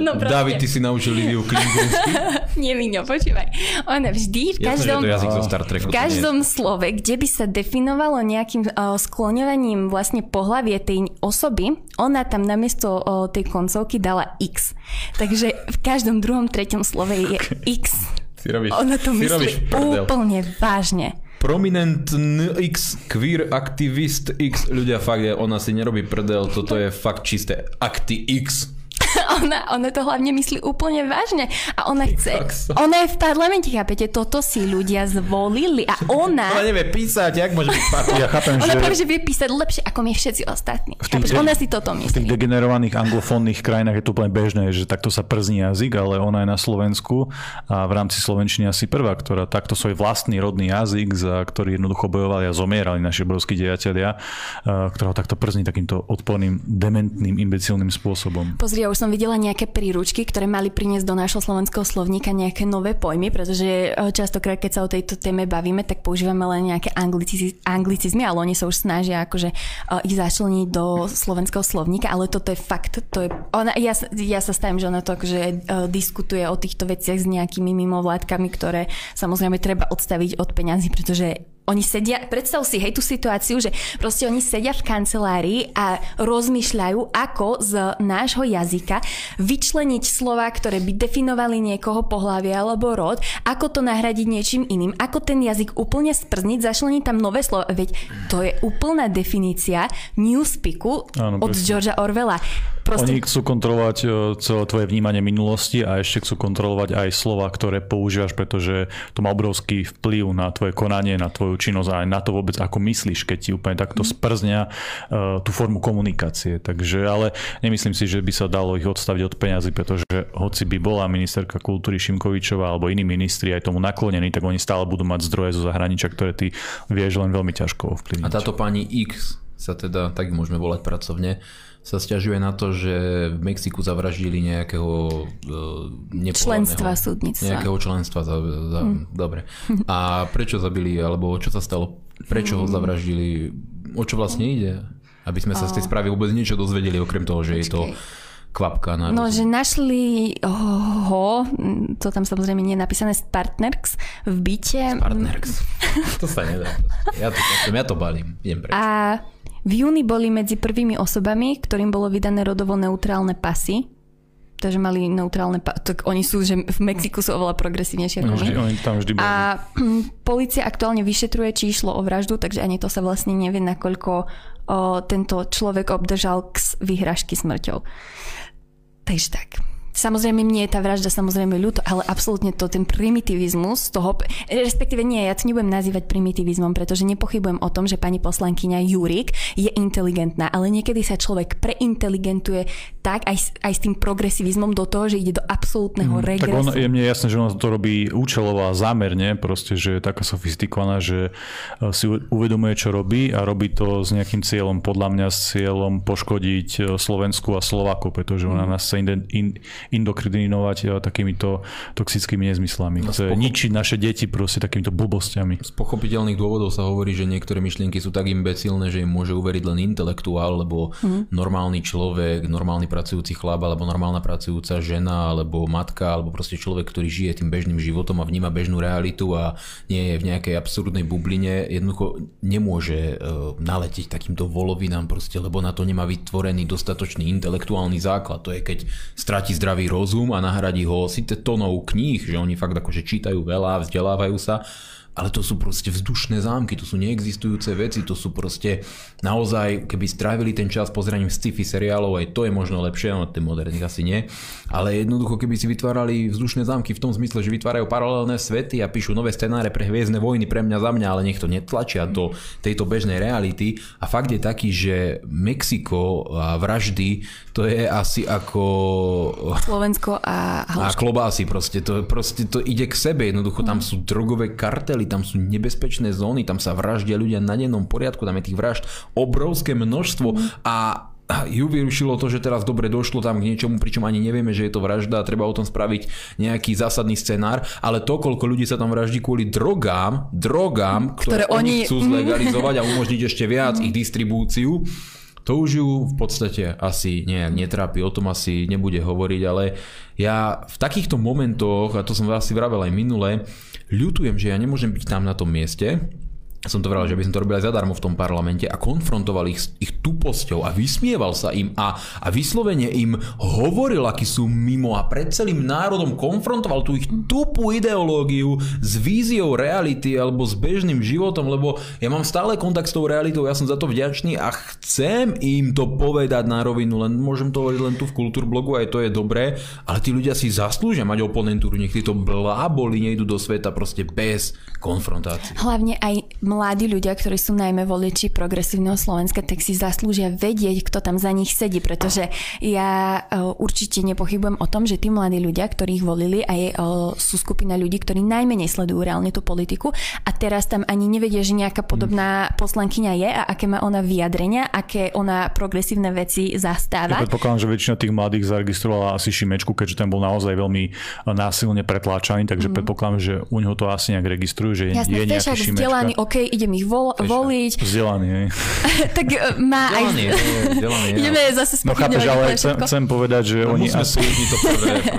Speaker 3: No, David, ty si naučil Liviu Klingrensky? <laughs>
Speaker 2: Nie, Miňo, počúvaj. Ona vždy v každom,
Speaker 3: ja to Star
Speaker 2: Treku, v každom slove, kde by sa definovalo nejakým uh, skloňovaním vlastne pohlavie tej osoby, ona tam namiesto uh, tej koncovky dala X. Takže v každom druhom, treťom slove je okay. X.
Speaker 3: Si robíš,
Speaker 2: ona to myslí úplne vážne
Speaker 3: prominent X, queer aktivist X, ľudia fakt, je, ona si nerobí prdel, toto je fakt čisté akty X. <laughs>
Speaker 2: ona, ona to hlavne myslí úplne vážne. A ona chce... Ona je v parlamente, chápete? Toto si ľudia zvolili a ona...
Speaker 3: Ona nevie písať, jak môže byť parlament?
Speaker 1: Ja chápem,
Speaker 2: ona že... práve, že vie písať lepšie ako my všetci ostatní. V tých, ona si toto myslí.
Speaker 1: V tých degenerovaných anglofónnych krajinách je to úplne bežné, že takto sa przní jazyk, ale ona je na Slovensku a v rámci Slovenčiny asi prvá, ktorá takto svoj vlastný rodný jazyk, za ktorý jednoducho bojovali a zomierali naši obrovskí dejatelia, ktorého takto przní takýmto odporným, dementným, imbecilným spôsobom.
Speaker 2: Pozri, ja už som videla nejaké príručky, ktoré mali priniesť do nášho slovenského slovníka nejaké nové pojmy, pretože e, častokrát, keď sa o tejto téme bavíme, tak používame len nejaké anglicizmy, ale oni sa už snažia akože uh, ich začleniť do slovenského slovníka, ale toto je fakt. To je, ona, ja, ja sa stavím, že ona to akože uh, diskutuje o týchto veciach s nejakými mimovládkami, ktoré samozrejme treba odstaviť od peňazí, pretože Oni sedia, predstav si, hej, tú situáciu, že proste oni sedia v kancelárii a rozmýšľajú, ako z nášho jazyka vyčleniť slova, ktoré by definovali niekoho pohlavie alebo rod, ako to nahradiť niečím iným, ako ten jazyk úplne sprzniť, zašleniť tam nové slova. Veď to je úplná definícia newspeaku Áno, od Georgia Orwella.
Speaker 1: Proste... Oni chcú kontrolovať e, celé tvoje vnímanie minulosti a ešte chcú kontrolovať aj slova, ktoré používaš, pretože to má obrovský vplyv na tvoje konanie, na tvoju činnosť a aj na to vôbec, ako myslíš, keď ti úplne takto mm. sprzňa uh, tú formu komunikácie. Takže, ale nemyslím si, že by sa dalo ich odstaviť od peňazí, pretože hoci by bola ministerka kultúry Šimkovičová alebo iní ministri aj tomu naklonení, tak oni stále budú mať zdroje zo zahraničia, ktoré ty vieš len veľmi ťažko ovplyvniť.
Speaker 3: A táto pani X sa teda, tak môžeme volať pracovne, sa stiažuje na to, že v Mexiku zavraždili nejakého
Speaker 2: uh, členstva súdnictva.
Speaker 3: Nejakého členstva. Za, za, mm. Dobre. A prečo zabili, alebo čo sa stalo? Prečo ho hm. zavraždili? O čo vlastne ide? Aby sme sa z tej správy vôbec niečo dozvedeli, okrem toho, že Počkej. je to kvapka na
Speaker 2: No, že našli ho, to tam samozrejme nie je napísané, Partnerx v byte.
Speaker 3: Partnerx. to sa nedá. Ja to, ja to balím. Idem preč.
Speaker 2: A v júni boli medzi prvými osobami, ktorým bolo vydané rodovo neutrálne pasy, takže mali neutrálne pa- tak oni sú, že v Mexiku sú oveľa progresívnejšie
Speaker 1: no, vždy, oni tam vždy boli.
Speaker 2: A policia aktuálne vyšetruje, či išlo o vraždu, takže ani to sa vlastne nevie, nakoľko o, tento človek obdržal k výhražky smrťou. Takže tak. Samozrejme, mne je tá vražda samozrejme ľúto, ale absolútne to, ten primitivizmus toho, respektíve nie, ja to nebudem nazývať primitivizmom, pretože nepochybujem o tom, že pani poslankyňa Jurik je inteligentná, ale niekedy sa človek preinteligentuje tak aj, aj s tým progresivizmom do toho, že ide do absolútneho mm, regresu.
Speaker 1: Tak on, je mne jasné, že ona to robí účelovo a zámerne, proste, že je taká sofistikovaná, že e, si uvedomuje, čo robí a robí to s nejakým cieľom, podľa mňa s cieľom poškodiť e, Slovensku a Slovákov, pretože ona mm. nás chce in, in, indokrinovať eh, takýmito toxickými nezmyslami. Chce pochop... ničiť naše deti proste takýmito blbostiami.
Speaker 3: Z pochopiteľných dôvodov sa hovorí, že niektoré myšlienky sú tak imbecilné, že im môže uveriť len intelektuál, alebo mm. normálny človek, normálny pracujúci chlap, alebo normálna pracujúca žena, alebo matka, alebo proste človek, ktorý žije tým bežným životom a vníma bežnú realitu a nie je v nejakej absurdnej bubline, jednoducho nemôže uh, naletiť takýmto volovinám proste, lebo na to nemá vytvorený dostatočný intelektuálny základ. To je keď stratí zdravie zdravý rozum a nahradí ho síce tónou kníh, že oni fakt akože čítajú veľa, vzdelávajú sa, ale to sú proste vzdušné zámky, to sú neexistujúce veci, to sú proste naozaj, keby strávili ten čas pozeraním sci-fi seriálov, aj to je možno lepšie, no ten moderných asi nie, ale jednoducho keby si vytvárali vzdušné zámky v tom zmysle, že vytvárajú paralelné svety a píšu nové scenáre pre hviezdne vojny pre mňa za mňa, ale nech to netlačia do tejto bežnej reality. A fakt je taký, že Mexiko a vraždy to je asi ako...
Speaker 2: Slovensko a
Speaker 3: A klobásy proste, to, proste to ide k sebe, jednoducho tam sú drogové kartely, tam sú nebezpečné zóny, tam sa vraždia ľudia na dennom poriadku, tam je tých vražd obrovské množstvo a ju vyrušilo to, že teraz dobre došlo tam k niečomu, pričom ani nevieme, že je to vražda a treba o tom spraviť nejaký zásadný scenár, ale to, koľko ľudí sa tam vraždí kvôli drogám, drogám, ktoré, ktoré oni chcú <laughs> zlegalizovať a umožniť ešte viac ich distribúciu, to už ju v podstate asi nejak netrápi, o tom asi nebude hovoriť, ale ja v takýchto momentoch, a to som vás si vravel aj minule, ľutujem, že ja nemôžem byť tam na tom mieste, som to vral, že by som to robil aj zadarmo v tom parlamente a konfrontoval ich s ich tuposťou a vysmieval sa im a, a vyslovene im hovoril, akí sú mimo a pred celým národom konfrontoval tú ich tupú ideológiu s víziou reality alebo s bežným životom, lebo ja mám stále kontakt s tou realitou, ja som za to vďačný a chcem im to povedať na rovinu, len môžem to hovoriť len tu v Kultúrblogu, aj to je dobré, ale tí ľudia si zaslúžia mať oponentúru, nech títo bláboli nejdu do sveta proste bez konfrontácie.
Speaker 2: Hlavne aj mladí ľudia, ktorí sú najmä voliči progresívneho Slovenska, tak si zaslúžia vedieť, kto tam za nich sedí, pretože ja uh, určite nepochybujem o tom, že tí mladí ľudia, ktorých volili, aj uh, sú skupina ľudí, ktorí najmenej sledujú reálne tú politiku a teraz tam ani nevedia, že nejaká podobná poslankyňa je a aké má ona vyjadrenia, aké ona progresívne veci zastáva.
Speaker 1: Ja predpokladám, že väčšina tých mladých zaregistrovala asi Šimečku, keďže ten bol naozaj veľmi násilne pretláčaný, takže mm. predpokladám, že u neho to asi nejak registrujú, že Jasne, je nejaký Šimečka.
Speaker 2: OK, idem ich vol- voliť.
Speaker 1: Vzdelaný, hej. <laughs>
Speaker 2: tak e, má
Speaker 3: vzdelaný, aj... Vzdelaný, <laughs>
Speaker 2: Ideme zase
Speaker 1: No chápeš, ale chcem, chcem povedať, že no, oni asi... To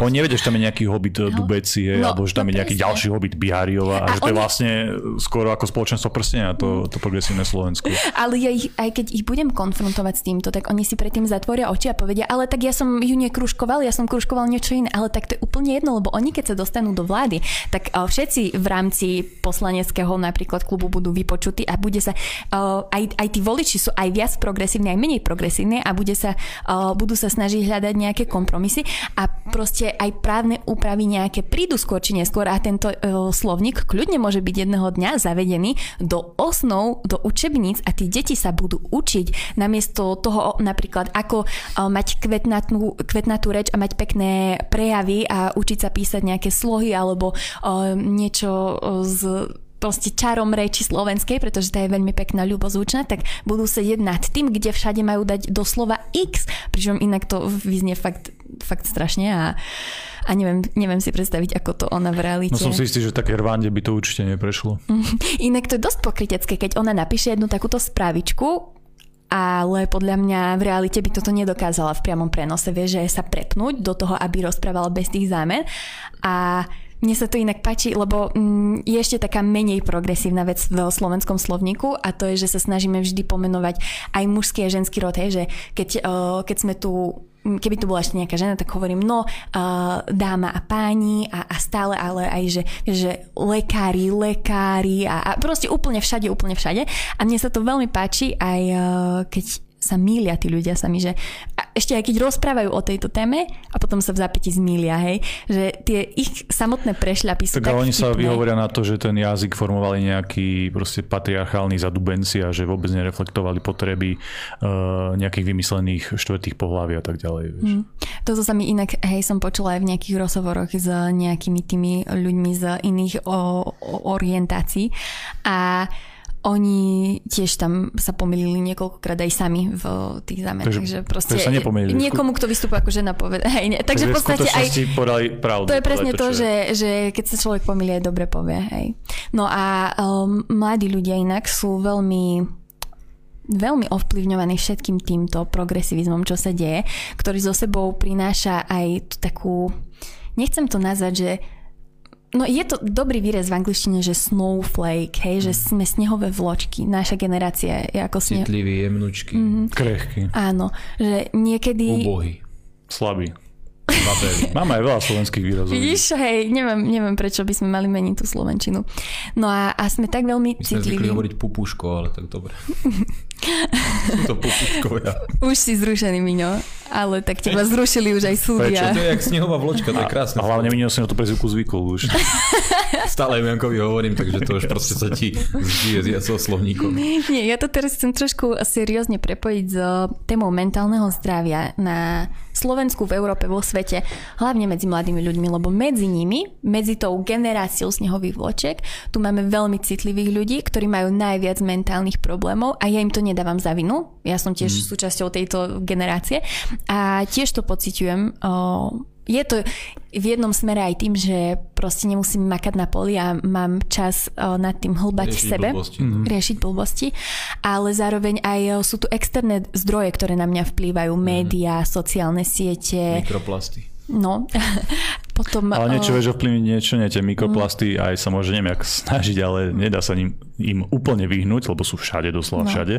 Speaker 1: <laughs> oni nevedia, že tam je nejaký hobbit no. Dubeci, no, alebo že tam no, je nejaký presne. ďalší hobbit Bihariova a, a že to je vlastne skoro ako spoločenstvo prstenia, to, to progresívne Slovensko.
Speaker 2: Ale ja ich, aj keď ich budem konfrontovať s týmto, tak oni si predtým zatvoria oči a povedia, ale tak ja som ju nekruškoval, ja som kruškoval niečo iné, ale tak to je úplne jedno, lebo oni keď sa dostanú do vlády, tak uh, všetci v rámci poslaneckého napríklad klubu budú vypočutí a bude sa, uh, aj, aj tí voliči sú aj viac progresívni, aj menej progresívni a bude sa, uh, budú sa snažiť hľadať nejaké kompromisy a proste aj právne úpravy nejaké prídu skôr či neskôr a tento uh, slovník kľudne môže byť jedného dňa zavedený do osnov, do učebníc a tí deti sa budú učiť. Namiesto toho napríklad ako mať kvetnatú, kvetnatú reč a mať pekné prejavy a učiť sa písať nejaké slohy alebo niečo z proste čarom reči slovenskej, pretože tá je veľmi pekná, ľubozvučná, tak budú sedieť nad tým, kde všade majú dať doslova X, pričom inak to vyznie fakt, fakt strašne a, a neviem, neviem si predstaviť, ako to ona v realite.
Speaker 1: No som si istý, že také rvánde by to určite neprešlo.
Speaker 2: Inak to je dosť pokrytecké, keď ona napíše jednu takúto správičku, ale podľa mňa v realite by toto nedokázala v priamom prenose, vie, že sa prepnúť do toho, aby rozprávala bez tých zámen a mne sa to inak páči, lebo mm, je ešte taká menej progresívna vec v slovenskom slovníku a to je, že sa snažíme vždy pomenovať aj mužský a ženský rod, hej, že keď, uh, keď sme tu keby tu bola ešte nejaká žena, tak hovorím, no, uh, dáma a páni a, a stále, ale aj, že, že lekári, lekári a, a proste úplne všade, úplne všade. A mne sa to veľmi páči aj uh, keď sa mília tí ľudia sami, že a ešte aj keď rozprávajú o tejto téme a potom sa v zápäti zmília, hej, že tie ich samotné prešľapy sú tak, tak
Speaker 1: oni vtipné. sa vyhovoria na to, že ten jazyk formovali nejaký proste patriarchálny zadubenci a že vôbec nereflektovali potreby uh, nejakých vymyslených štvrtých pohľavy a tak ďalej. Vieš. Mm.
Speaker 2: Toto sa mi inak, hej, som počula aj v nejakých rozhovoroch s nejakými tými ľuďmi z iných o, o orientácií a oni tiež tam sa pomýlili niekoľkokrát aj sami v tých zámenách. Takže, takže proste
Speaker 1: sa
Speaker 2: niekomu, kto vystupuje ako žena, povie. <laughs> Hej, nie. Takže, takže v podstate aj...
Speaker 1: pravdu,
Speaker 2: to je presne to, to že, že keď sa človek pomýli, aj dobre povie. Hej. No a um, mladí ľudia inak sú veľmi veľmi ovplyvňovaní všetkým týmto progresivizmom, čo sa deje, ktorý zo sebou prináša aj tú takú, nechcem to nazvať, že No je to dobrý výraz v angličtine, že snowflake, hej, že mm. sme snehové vločky. Naša generácia je ako
Speaker 3: sneh. Citliví, jemnučky.
Speaker 1: Mm-hmm. Krehky.
Speaker 2: Áno, že niekedy...
Speaker 3: Ubohy.
Speaker 1: Slabý. <laughs> Máme aj veľa slovenských výrazov.
Speaker 2: Vidíš, hej, neviem, neviem, prečo by sme mali meniť tú slovenčinu. No a, a sme tak veľmi
Speaker 3: My citliví. My hovoriť pupuško, ale tak dobre. <laughs> Sú to pupuškovia.
Speaker 2: Už si zrušený, Miňo. Ale tak teba zrušili už aj súdia.
Speaker 3: Prečo? To je jak snehová vločka, to je krásne.
Speaker 1: A hlavne Miňo si na to prezivku zvykol už. <laughs>
Speaker 3: Stále Jankovi hovorím, takže to už proste sa ti žije s slovníkom.
Speaker 2: Nie, ja to teraz chcem trošku seriózne prepojiť s témou mentálneho zdravia na Slovensku, v Európe, vo svete, hlavne medzi mladými ľuďmi, lebo medzi nimi, medzi tou generáciou snehových vločiek, tu máme veľmi citlivých ľudí, ktorí majú najviac mentálnych problémov a ja im to nedávam za vinu. Ja som tiež mm. súčasťou tejto generácie a tiež to pociťujem je to v jednom smere aj tým, že proste nemusím makať na poli a mám čas nad tým hlbať riešiť v sebe, blbosti. Mm-hmm. riešiť blbosti, ale zároveň aj sú tu externé zdroje, ktoré na mňa vplývajú, mm-hmm. médiá, sociálne siete.
Speaker 3: Mikroplasty.
Speaker 2: No, <laughs> potom...
Speaker 1: Ale niečo vieš ovplyvniť, niečo nie. Tie mikroplasty mm. aj sa môže neviem jak snažiť, ale nedá sa im, im úplne vyhnúť, lebo sú všade, doslova no. všade.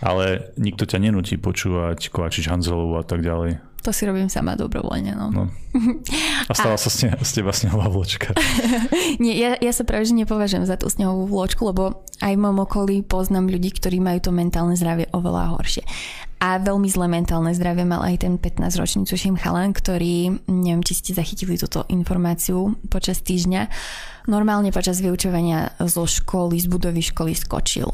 Speaker 1: Ale nikto ťa nenutí počúvať Kovačič Hanzelovu a tak ďalej.
Speaker 2: To si robím sama dobrovoľne, no. no. <laughs>
Speaker 1: A stala a... sa s teba snehová vločka. <laughs>
Speaker 2: Nie, ja, ja sa práve že nepovažujem za tú snehovú vločku, lebo aj v mojom okolí poznám ľudí, ktorí majú to mentálne zdravie oveľa horšie. A veľmi zlé mentálne zdravie mal aj ten 15-ročný tuším chalan, ktorý, neviem, či ste zachytili túto informáciu počas týždňa, normálne počas vyučovania zo školy, z budovy školy skočil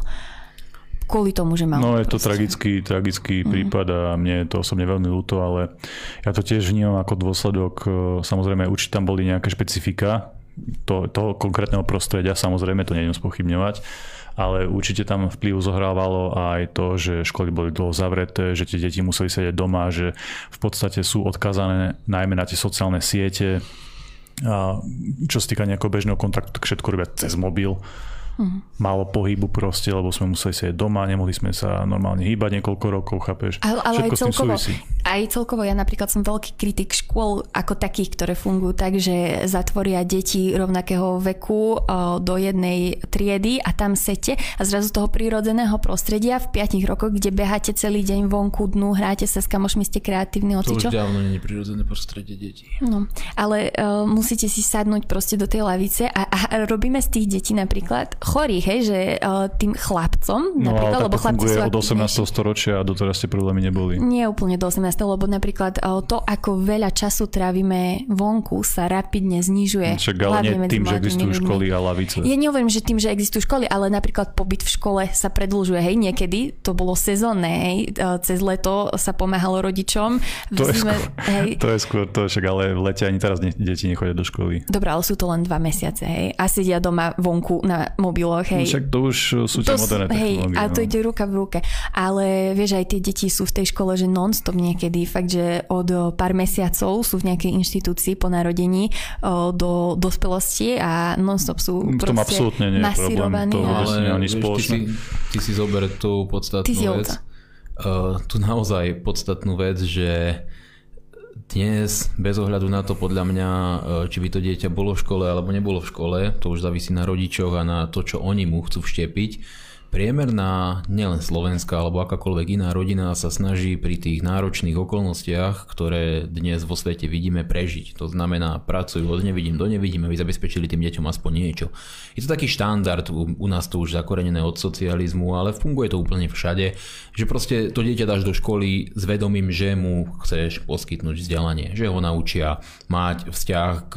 Speaker 2: kvôli tomu, že mal.
Speaker 1: No je to proste. tragický, tragický mm. prípad a mne je to osobne veľmi ľúto, ale ja to tiež vnímam ako dôsledok, e, samozrejme určite tam boli nejaké špecifika to, toho konkrétneho prostredia, samozrejme to nejdem spochybňovať, ale určite tam vplyv zohrávalo aj to, že školy boli dlho zavreté, že tie deti museli sedieť doma, že v podstate sú odkazané najmä na tie sociálne siete, a čo sa týka nejakého bežného kontaktu, tak všetko robia cez mobil hmm. málo pohybu proste, lebo sme museli sedieť doma, nemohli sme sa normálne hýbať niekoľko rokov, chápeš?
Speaker 2: Ale, ale aj celkovo, aj celkovo, ja napríklad som veľký kritik škôl ako takých, ktoré fungujú tak, že zatvoria deti rovnakého veku do jednej triedy a tam sete a zrazu toho prírodzeného prostredia v 5 rokoch, kde beháte celý deň vonku dnu, hráte sa s kamošmi, ste kreatívni,
Speaker 3: To už dávno nie je prírodzené prostredie detí.
Speaker 2: No, ale uh, musíte si sadnúť proste do tej lavice a, a robíme z tých detí napríklad chorých, hej, že uh, tým chlapcom,
Speaker 1: no,
Speaker 2: napríklad,
Speaker 1: lebo chlapci sú od 18. storočia a doteraz tie problémy neboli.
Speaker 2: Nie úplne do 18. lebo napríklad uh, to, ako veľa času trávime vonku, sa rapidne znižuje.
Speaker 1: Však ale nie tým, že existujú školy a lavice.
Speaker 2: Ja nehovorím, že tým, že existujú školy, ale napríklad pobyt v škole sa predlžuje. Hej, niekedy to bolo sezónne, hej, cez leto sa pomáhalo rodičom.
Speaker 1: To, je skôr, hej. to je skôr to, však ale v lete ani teraz deti nechodia do školy.
Speaker 2: Dobre, ale sú to len dva mesiace, hej. A sedia doma vonku na mobiloch, hej.
Speaker 1: Však to už sú tie moderné hej,
Speaker 2: a to no. ide ruka v ruke. Ale vieš, aj tie deti sú v tej škole, že non-stop niekedy, fakt, že od pár mesiacov sú v nejakej inštitúcii po narodení do dospelosti a non-stop sú
Speaker 1: to proste absolútne nie masírovaní. To
Speaker 3: ale ani spoločné. Ty, ty si zober tú podstatnú vec. Uh, tu naozaj podstatnú vec, že dnes, bez ohľadu na to podľa mňa, e, či by to dieťa bolo v škole alebo nebolo v škole, to už závisí na rodičoch a na to, čo oni mu chcú vštepiť, Priemerná, nielen slovenská alebo akákoľvek iná rodina sa snaží pri tých náročných okolnostiach, ktoré dnes vo svete vidíme, prežiť. To znamená, pracujú od nevidím do nevidím, aby zabezpečili tým deťom aspoň niečo. Je to taký štandard, u, nás to už zakorenené od socializmu, ale funguje to úplne všade, že proste to dieťa dáš do školy s vedomím, že mu chceš poskytnúť vzdelanie, že ho naučia mať vzťah k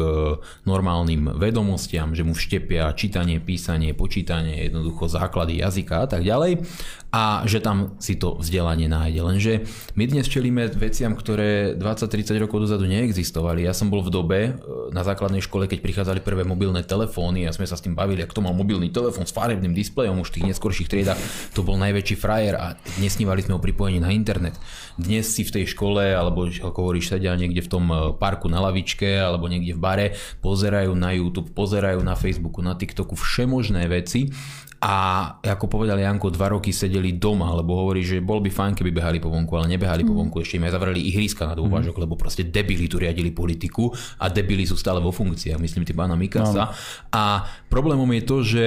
Speaker 3: normálnym vedomostiam, že mu vštepia čítanie, písanie, počítanie, jednoducho základy jazyka jazyka a tak ďalej a že tam si to vzdelanie nájde. Lenže my dnes čelíme veciam, ktoré 20-30 rokov dozadu neexistovali. Ja som bol v dobe e, na základnej škole, keď prichádzali prvé mobilné telefóny a sme sa s tým bavili, ak to mal mobilný telefón s farebným displejom už v tých neskorších triedach, to bol najväčší frajer a nesnívali sme o pripojení na internet. Dnes si v tej škole, alebo ako hovoríš, sedia niekde v tom e, parku na lavičke alebo niekde v bare, pozerajú na YouTube, pozerajú na Facebooku, na TikToku všemožné veci a ako povedal Janko, dva roky sedeli doma, lebo hovorí, že bol by fajn, keby behali po vonku, ale nebehali mm. po vonku, ešte im aj zavreli ihriska na dôvažok, mm. lebo proste debili tu riadili politiku a debili sú stále vo funkciách, myslím tým pána Mikasa. No. A problémom je to, že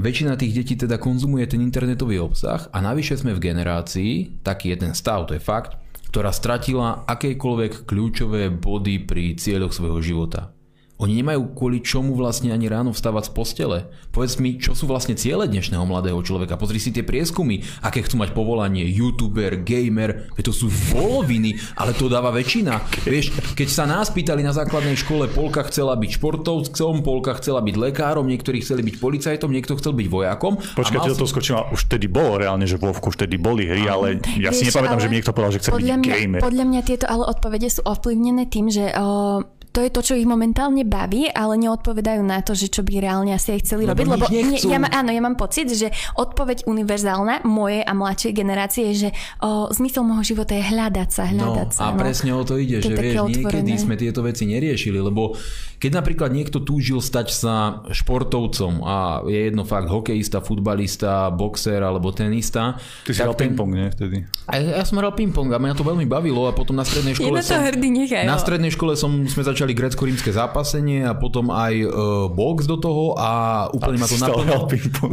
Speaker 3: väčšina tých detí teda konzumuje ten internetový obsah a navyše sme v generácii, taký je ten stav, to je fakt, ktorá stratila akékoľvek kľúčové body pri cieľoch svojho života. Oni nemajú kvôli čomu vlastne ani ráno vstávať z postele. Povedz mi, čo sú vlastne ciele dnešného mladého človeka. Pozri si tie prieskumy, aké chcú mať povolanie, youtuber, gamer, to sú voloviny, ale to dáva väčšina. Vieš, keď sa nás pýtali na základnej škole, polka chcela byť športovcom, polka chcela byť lekárom, niektorí chceli byť policajtom, niekto chcel byť vojakom.
Speaker 1: Počkaj, mal... to skočím, už vtedy bolo reálne, že vo už vtedy boli hry, ale ja Vieš, si nepamätám, že mi niekto povedal, že chce byť mňa, gamer.
Speaker 2: Podľa mňa tieto ale odpovede sú ovplyvnené tým, že uh, to je to, čo ich momentálne baví, ale neodpovedajú na to, že čo by reálne asi aj chceli lebo robiť. Lebo nie, ja, áno, ja mám pocit, že odpoveď univerzálna mojej a mladšej generácie je, že o, zmysel môjho života je hľadať sa, hľadať
Speaker 3: no,
Speaker 2: sa.
Speaker 3: A no. presne o to ide, to že vieš, otvorené. niekedy sme tieto veci neriešili, lebo keď napríklad niekto túžil stať sa športovcom a je jedno fakt hokejista, futbalista, boxer alebo tenista.
Speaker 1: Ty si hral ten... ping-pong, nie? Vtedy.
Speaker 3: A ja, ja som hral ping-pong a mňa to veľmi bavilo a potom na strednej škole
Speaker 2: je som... hrdý, nechaj,
Speaker 3: na strednej škole som, sme začali začali grecko-rímske zápasenie a potom aj uh, box do toho a úplne a ma to naplnilo.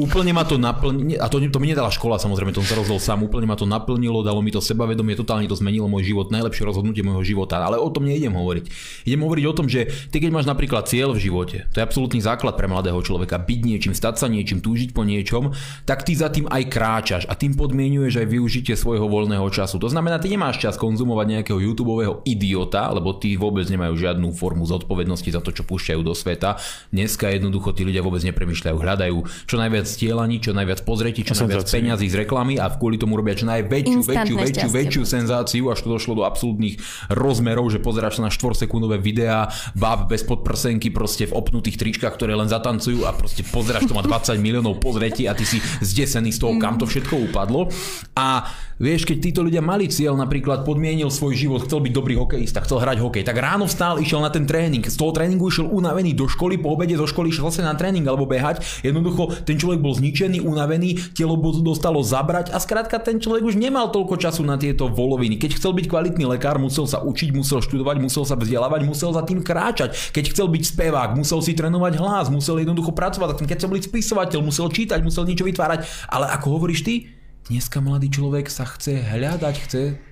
Speaker 3: Úplne ma to naplnilo, a to, to mi nedala škola samozrejme, to som sa rozhodol sám, úplne ma to naplnilo, dalo mi to sebavedomie, totálne to zmenilo môj život, najlepšie rozhodnutie môjho života, ale o tom neidem hovoriť. Idem hovoriť o tom, že ty keď máš napríklad cieľ v živote, to je absolútny základ pre mladého človeka, byť niečím, stať sa niečím, túžiť po niečom, tak ty za tým aj kráčaš a tým podmienuješ aj využitie svojho voľného času. To znamená, ty nemáš čas konzumovať nejakého YouTube idiota, lebo ty vôbec nemajú žiadnu formu zodpovednosti za to, čo púšťajú do sveta. Dneska jednoducho tí ľudia vôbec nepremýšľajú, hľadajú čo najviac stielaní, čo najviac pozretí, čo najviac peňazí z reklamy a kvôli tomu robia čo najväčšiu, väčšiu, väčšiu, väčšiu senzáciu, až to došlo do absolútnych rozmerov, že pozeráš na 4-sekundové videá, bab bez podprsenky proste v opnutých tričkách, ktoré len zatancujú a proste pozeráš, to má 20 miliónov pozretí a ty si zdesený z toho, kam to všetko upadlo. A vieš, keď títo ľudia mali cieľ, napríklad podmienil svoj život, chcel byť dobrý hokejista, chcel hrať hokej, tak ráno vstal, išiel na na ten tréning. Z toho tréningu išiel unavený do školy, po obede do školy išiel zase na tréning alebo behať. Jednoducho ten človek bol zničený, unavený, telo dostalo zabrať a skrátka ten človek už nemal toľko času na tieto voloviny. Keď chcel byť kvalitný lekár, musel sa učiť, musel študovať, musel sa vzdelávať, musel za tým kráčať. Keď chcel byť spevák, musel si trénovať hlas, musel jednoducho pracovať. Keď chcel byť spisovateľ, musel čítať, musel niečo vytvárať. Ale ako hovoríš ty, dneska mladý človek sa chce hľadať, chce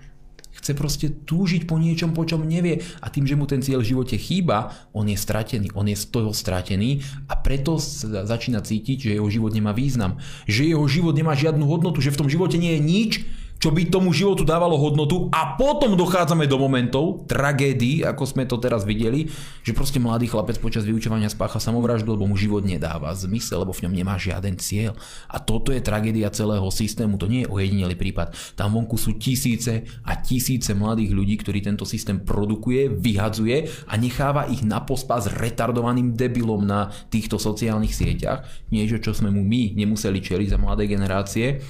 Speaker 3: chce proste túžiť po niečom, po čom nevie. A tým, že mu ten cieľ v živote chýba, on je stratený, on je z toho stratený a preto začína cítiť, že jeho život nemá význam, že jeho život nemá žiadnu hodnotu, že v tom živote nie je nič, čo by tomu životu dávalo hodnotu a potom dochádzame do momentov tragédií, ako sme to teraz videli, že proste mladý chlapec počas vyučovania spácha samovraždu, lebo mu život nedáva zmysel, lebo v ňom nemá žiaden cieľ. A toto je tragédia celého systému, to nie je ojedinelý prípad. Tam vonku sú tisíce a tisíce mladých ľudí, ktorí tento systém produkuje, vyhadzuje a necháva ich na pospas retardovaným debilom na týchto sociálnych sieťach. Niečo, čo sme mu my nemuseli čeliť za mladé generácie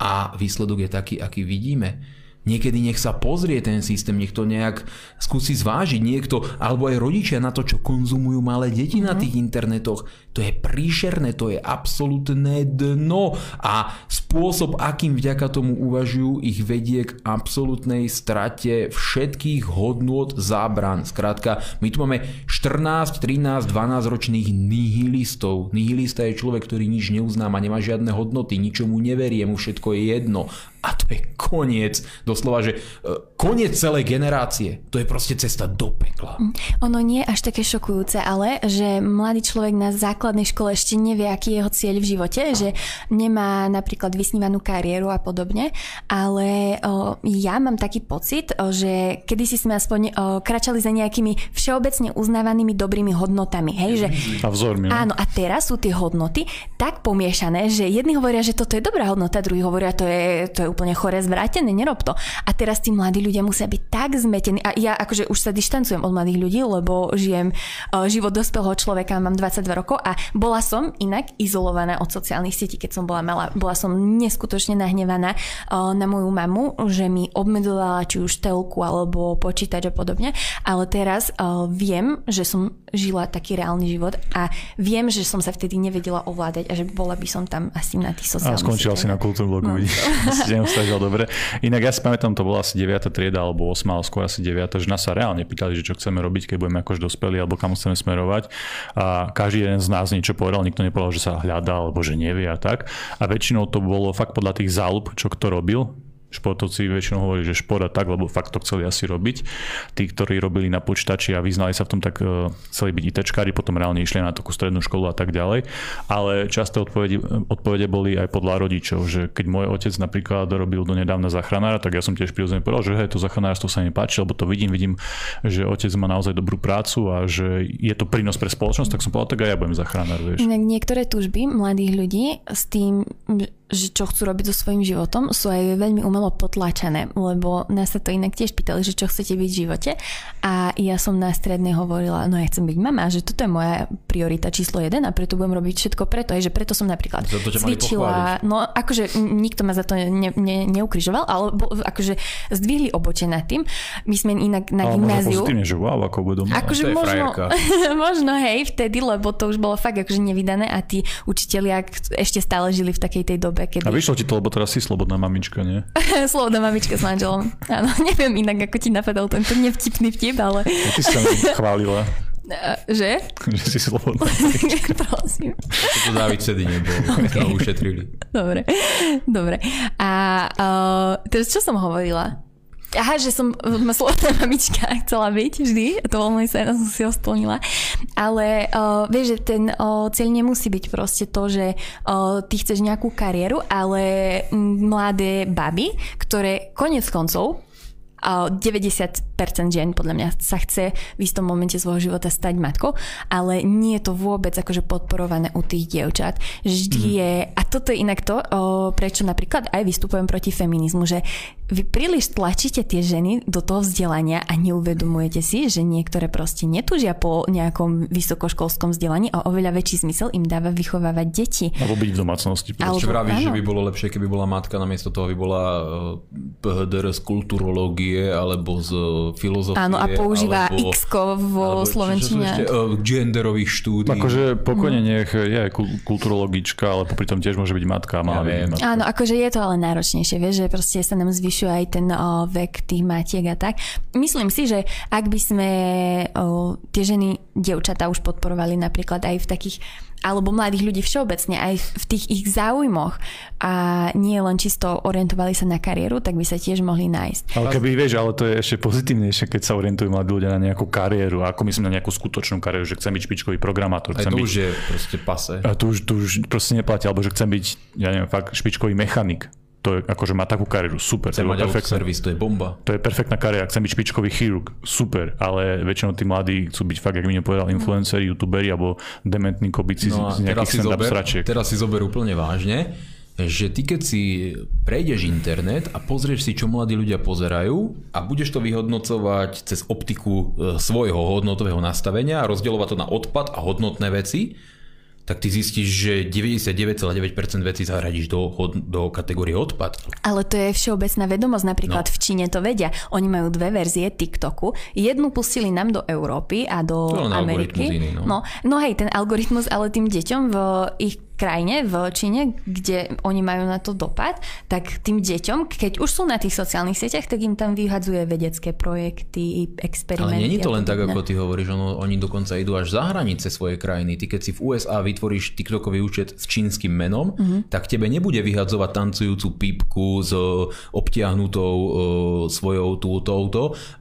Speaker 3: a výsledok je taký, aký vidíme. Niekedy nech sa pozrie ten systém, nech to nejak skúsi zvážiť niekto, alebo aj rodičia na to, čo konzumujú malé deti mm. na mhm. tých internetoch. To je príšerné, to je absolútne dno a spôsob, akým vďaka tomu uvažujú, ich vedie k absolútnej strate všetkých hodnôt zábran. Skrátka, my tu máme 14, 13, 12 ročných nihilistov. Nihilista je človek, ktorý nič neuznáma, nemá žiadne hodnoty, ničomu neverie, mu všetko je jedno. A to je koniec, doslova, že e, koniec celej generácie. To je proste cesta do pekla. Mm.
Speaker 2: Ono nie je až také šokujúce, ale že mladý človek na základnej škole ešte nevie, aký je jeho cieľ v živote, že nemá napríklad vysnívanú kariéru a podobne, ale o, ja mám taký pocit, o, že kedysi sme aspoň o, kračali za nejakými všeobecne uznávanými dobrými hodnotami. Hej, že,
Speaker 1: a vzormi.
Speaker 2: No? Áno, a teraz sú tie hodnoty tak pomiešané, že jedni hovoria, že toto je dobrá hodnota, druhí hovoria, to je, to je úplne chore zvrátené, nerob to. A teraz tí mladí ľudia musia byť tak zmetení. A ja akože už sa dištancujem od mladých ľudí, lebo žijem uh, život dospelého človeka, mám 22 rokov a bola som inak izolovaná od sociálnych sietí, keď som bola malá. Bola som neskutočne nahnevaná uh, na moju mamu, že mi obmedzovala či už telku alebo počítač a podobne. Ale teraz uh, viem, že som žila taký reálny život a viem, že som sa vtedy nevedela ovládať a že bola by som tam asi na tých sociálnych
Speaker 1: A skončila si na kultúrnom blogu, no. vidíš. <laughs> si dobre. Inak ja si pamätám, to bola asi 9. trieda alebo 8. ale skôr asi 9. že nás sa reálne pýtali, že čo chceme robiť, keď budeme akož dospeli alebo kam chceme smerovať. A každý jeden z nás niečo povedal, nikto nepovedal, že sa hľadá alebo že nevie a tak. A väčšinou to bolo fakt podľa tých záľub, čo kto robil športovci väčšinou hovorí, že šport a tak, lebo fakt to chceli asi robiť. Tí, ktorí robili na počítači a vyznali sa v tom, tak uh, chceli byť ITčkári, potom reálne išli na takú strednú školu a tak ďalej. Ale časté odpovede, odpovede boli aj podľa rodičov, že keď môj otec napríklad robil do nedávna zachranára, tak ja som tiež prirodzene povedal, že hej, to zachránárstvo sa mi páči, lebo to vidím, vidím, že otec má naozaj dobrú prácu a že je to prínos pre spoločnosť, tak som povedal, tak aj ja budem zachránár, vieš.
Speaker 2: Niektoré túžby mladých ľudí s tým, že čo chcú robiť so svojím životom, sú aj veľmi umelo potlačené, lebo nás sa to inak tiež pýtali, že čo chcete byť v živote. A ja som na strednej hovorila, no ja chcem byť mama, že toto je moja priorita číslo jeden a preto budem robiť všetko preto, že preto som napríklad cvičila, no akože nikto ma za to ne, ne, neukrižoval, ale bo, akože zdvihli oboče nad tým. My sme inak na ale gymnáziu.
Speaker 1: Ale že wow, ako budú
Speaker 2: Akože možno, <laughs> možno hej, vtedy, lebo to už bolo fakt akože nevydané a tí učitelia ešte stále žili v takej tej dobe dobe, kedy...
Speaker 1: A vyšlo ti to, lebo teraz si slobodná mamička, nie? <laughs>
Speaker 2: slobodná mamička s manželom. Áno, <laughs> neviem inak, ako ti napadol tento nevtipný vtip, ale...
Speaker 1: Ja ty si sa <laughs> chválila.
Speaker 2: Že?
Speaker 1: Že si slobodná.
Speaker 2: Prosím.
Speaker 3: To David Sedy nebol. Okay. To ušetrili.
Speaker 2: Dobre, dobre. A uh, teraz čo som hovorila? Aha, že som <laughs> slobodná mamička chcela byť vždy, to bol môj sen, som si ho splnila. Ale uh, vieš, že ten uh, cieľ nemusí byť proste to, že uh, ty chceš nejakú kariéru, ale mladé baby, ktoré konec koncov 90% žien podľa mňa sa chce v istom momente svojho života stať matkou, ale nie je to vôbec akože podporované u tých dievčat. Vždy mm. je, a toto je inak to, o, prečo napríklad aj vystupujem proti feminizmu, že vy príliš tlačíte tie ženy do toho vzdelania a neuvedomujete si, že niektoré proste netúžia po nejakom vysokoškolskom vzdelaní a oveľa väčší zmysel im dáva vychovávať deti.
Speaker 1: Alebo byť v domácnosti.
Speaker 3: Alebo, vravíš, že by bolo lepšie, keby bola matka namiesto toho, aby bola PHDR z kulturológie psychológie alebo z filozofie.
Speaker 2: Áno, a používa
Speaker 3: alebo,
Speaker 2: x vo slovenčine.
Speaker 3: Uh, genderových štúdí.
Speaker 1: Akože pokojne mm. nech je kulturologička, ale popri tom tiež môže byť matka. Mala ja
Speaker 2: byť matka. Áno, akože je to ale náročnejšie, vieš, že proste sa nám zvyšuje aj ten o, vek tých matiek a tak. Myslím si, že ak by sme o, tie ženy, dievčatá už podporovali napríklad aj v takých alebo mladých ľudí všeobecne aj v tých ich záujmoch a nie len čisto orientovali sa na kariéru, tak by sa tiež mohli nájsť.
Speaker 1: Ale keby vieš, ale to je ešte pozitívnejšie, keď sa orientujú mladí ľudia na nejakú kariéru, ako myslím na nejakú skutočnú kariéru, že chcem byť špičkový programátor.
Speaker 3: Chcem
Speaker 1: aj to
Speaker 3: byť, už je proste pase.
Speaker 1: A tu už, tu už proste neplatí, alebo že chcem byť, ja neviem, fakt špičkový mechanik to je akože má takú kariéru, super.
Speaker 3: Chcem mať servis, to je bomba.
Speaker 1: To je perfektná kariéra, chcem byť špičkový chirurg, super, ale väčšinou tí mladí chcú byť fakt, jak mi nepovedal, influenceri, youtuberi alebo dementní kobici no z nejakých stand-up sračiek.
Speaker 3: Teraz si zober úplne vážne, že ty keď si prejdeš internet a pozrieš si, čo mladí ľudia pozerajú a budeš to vyhodnocovať cez optiku e, svojho hodnotového nastavenia a rozdielovať to na odpad a hodnotné veci, tak ty zistíš, že 99,9% vecí zahradíš do, do kategórie odpad.
Speaker 2: Ale to je všeobecná vedomosť, napríklad no. v Číne to vedia. Oni majú dve verzie TikToku. Jednu pustili nám do Európy a do to Ameriky. Iný, no. No, no hej, ten algoritmus, ale tým deťom v ich krajine, v Číne, kde oni majú na to dopad, tak tým deťom, keď už sú na tých sociálnych sieťach, tak im tam vyhadzuje vedecké projekty, experimenty.
Speaker 3: Ale je to len tak, ako ty hovoríš, ono, oni dokonca idú až za hranice svojej krajiny. Ty keď si v USA vytvoríš TikTokový účet s čínskym menom, mm-hmm. tak tebe nebude vyhadzovať tancujúcu pípku s obtiahnutou uh, svojou túto,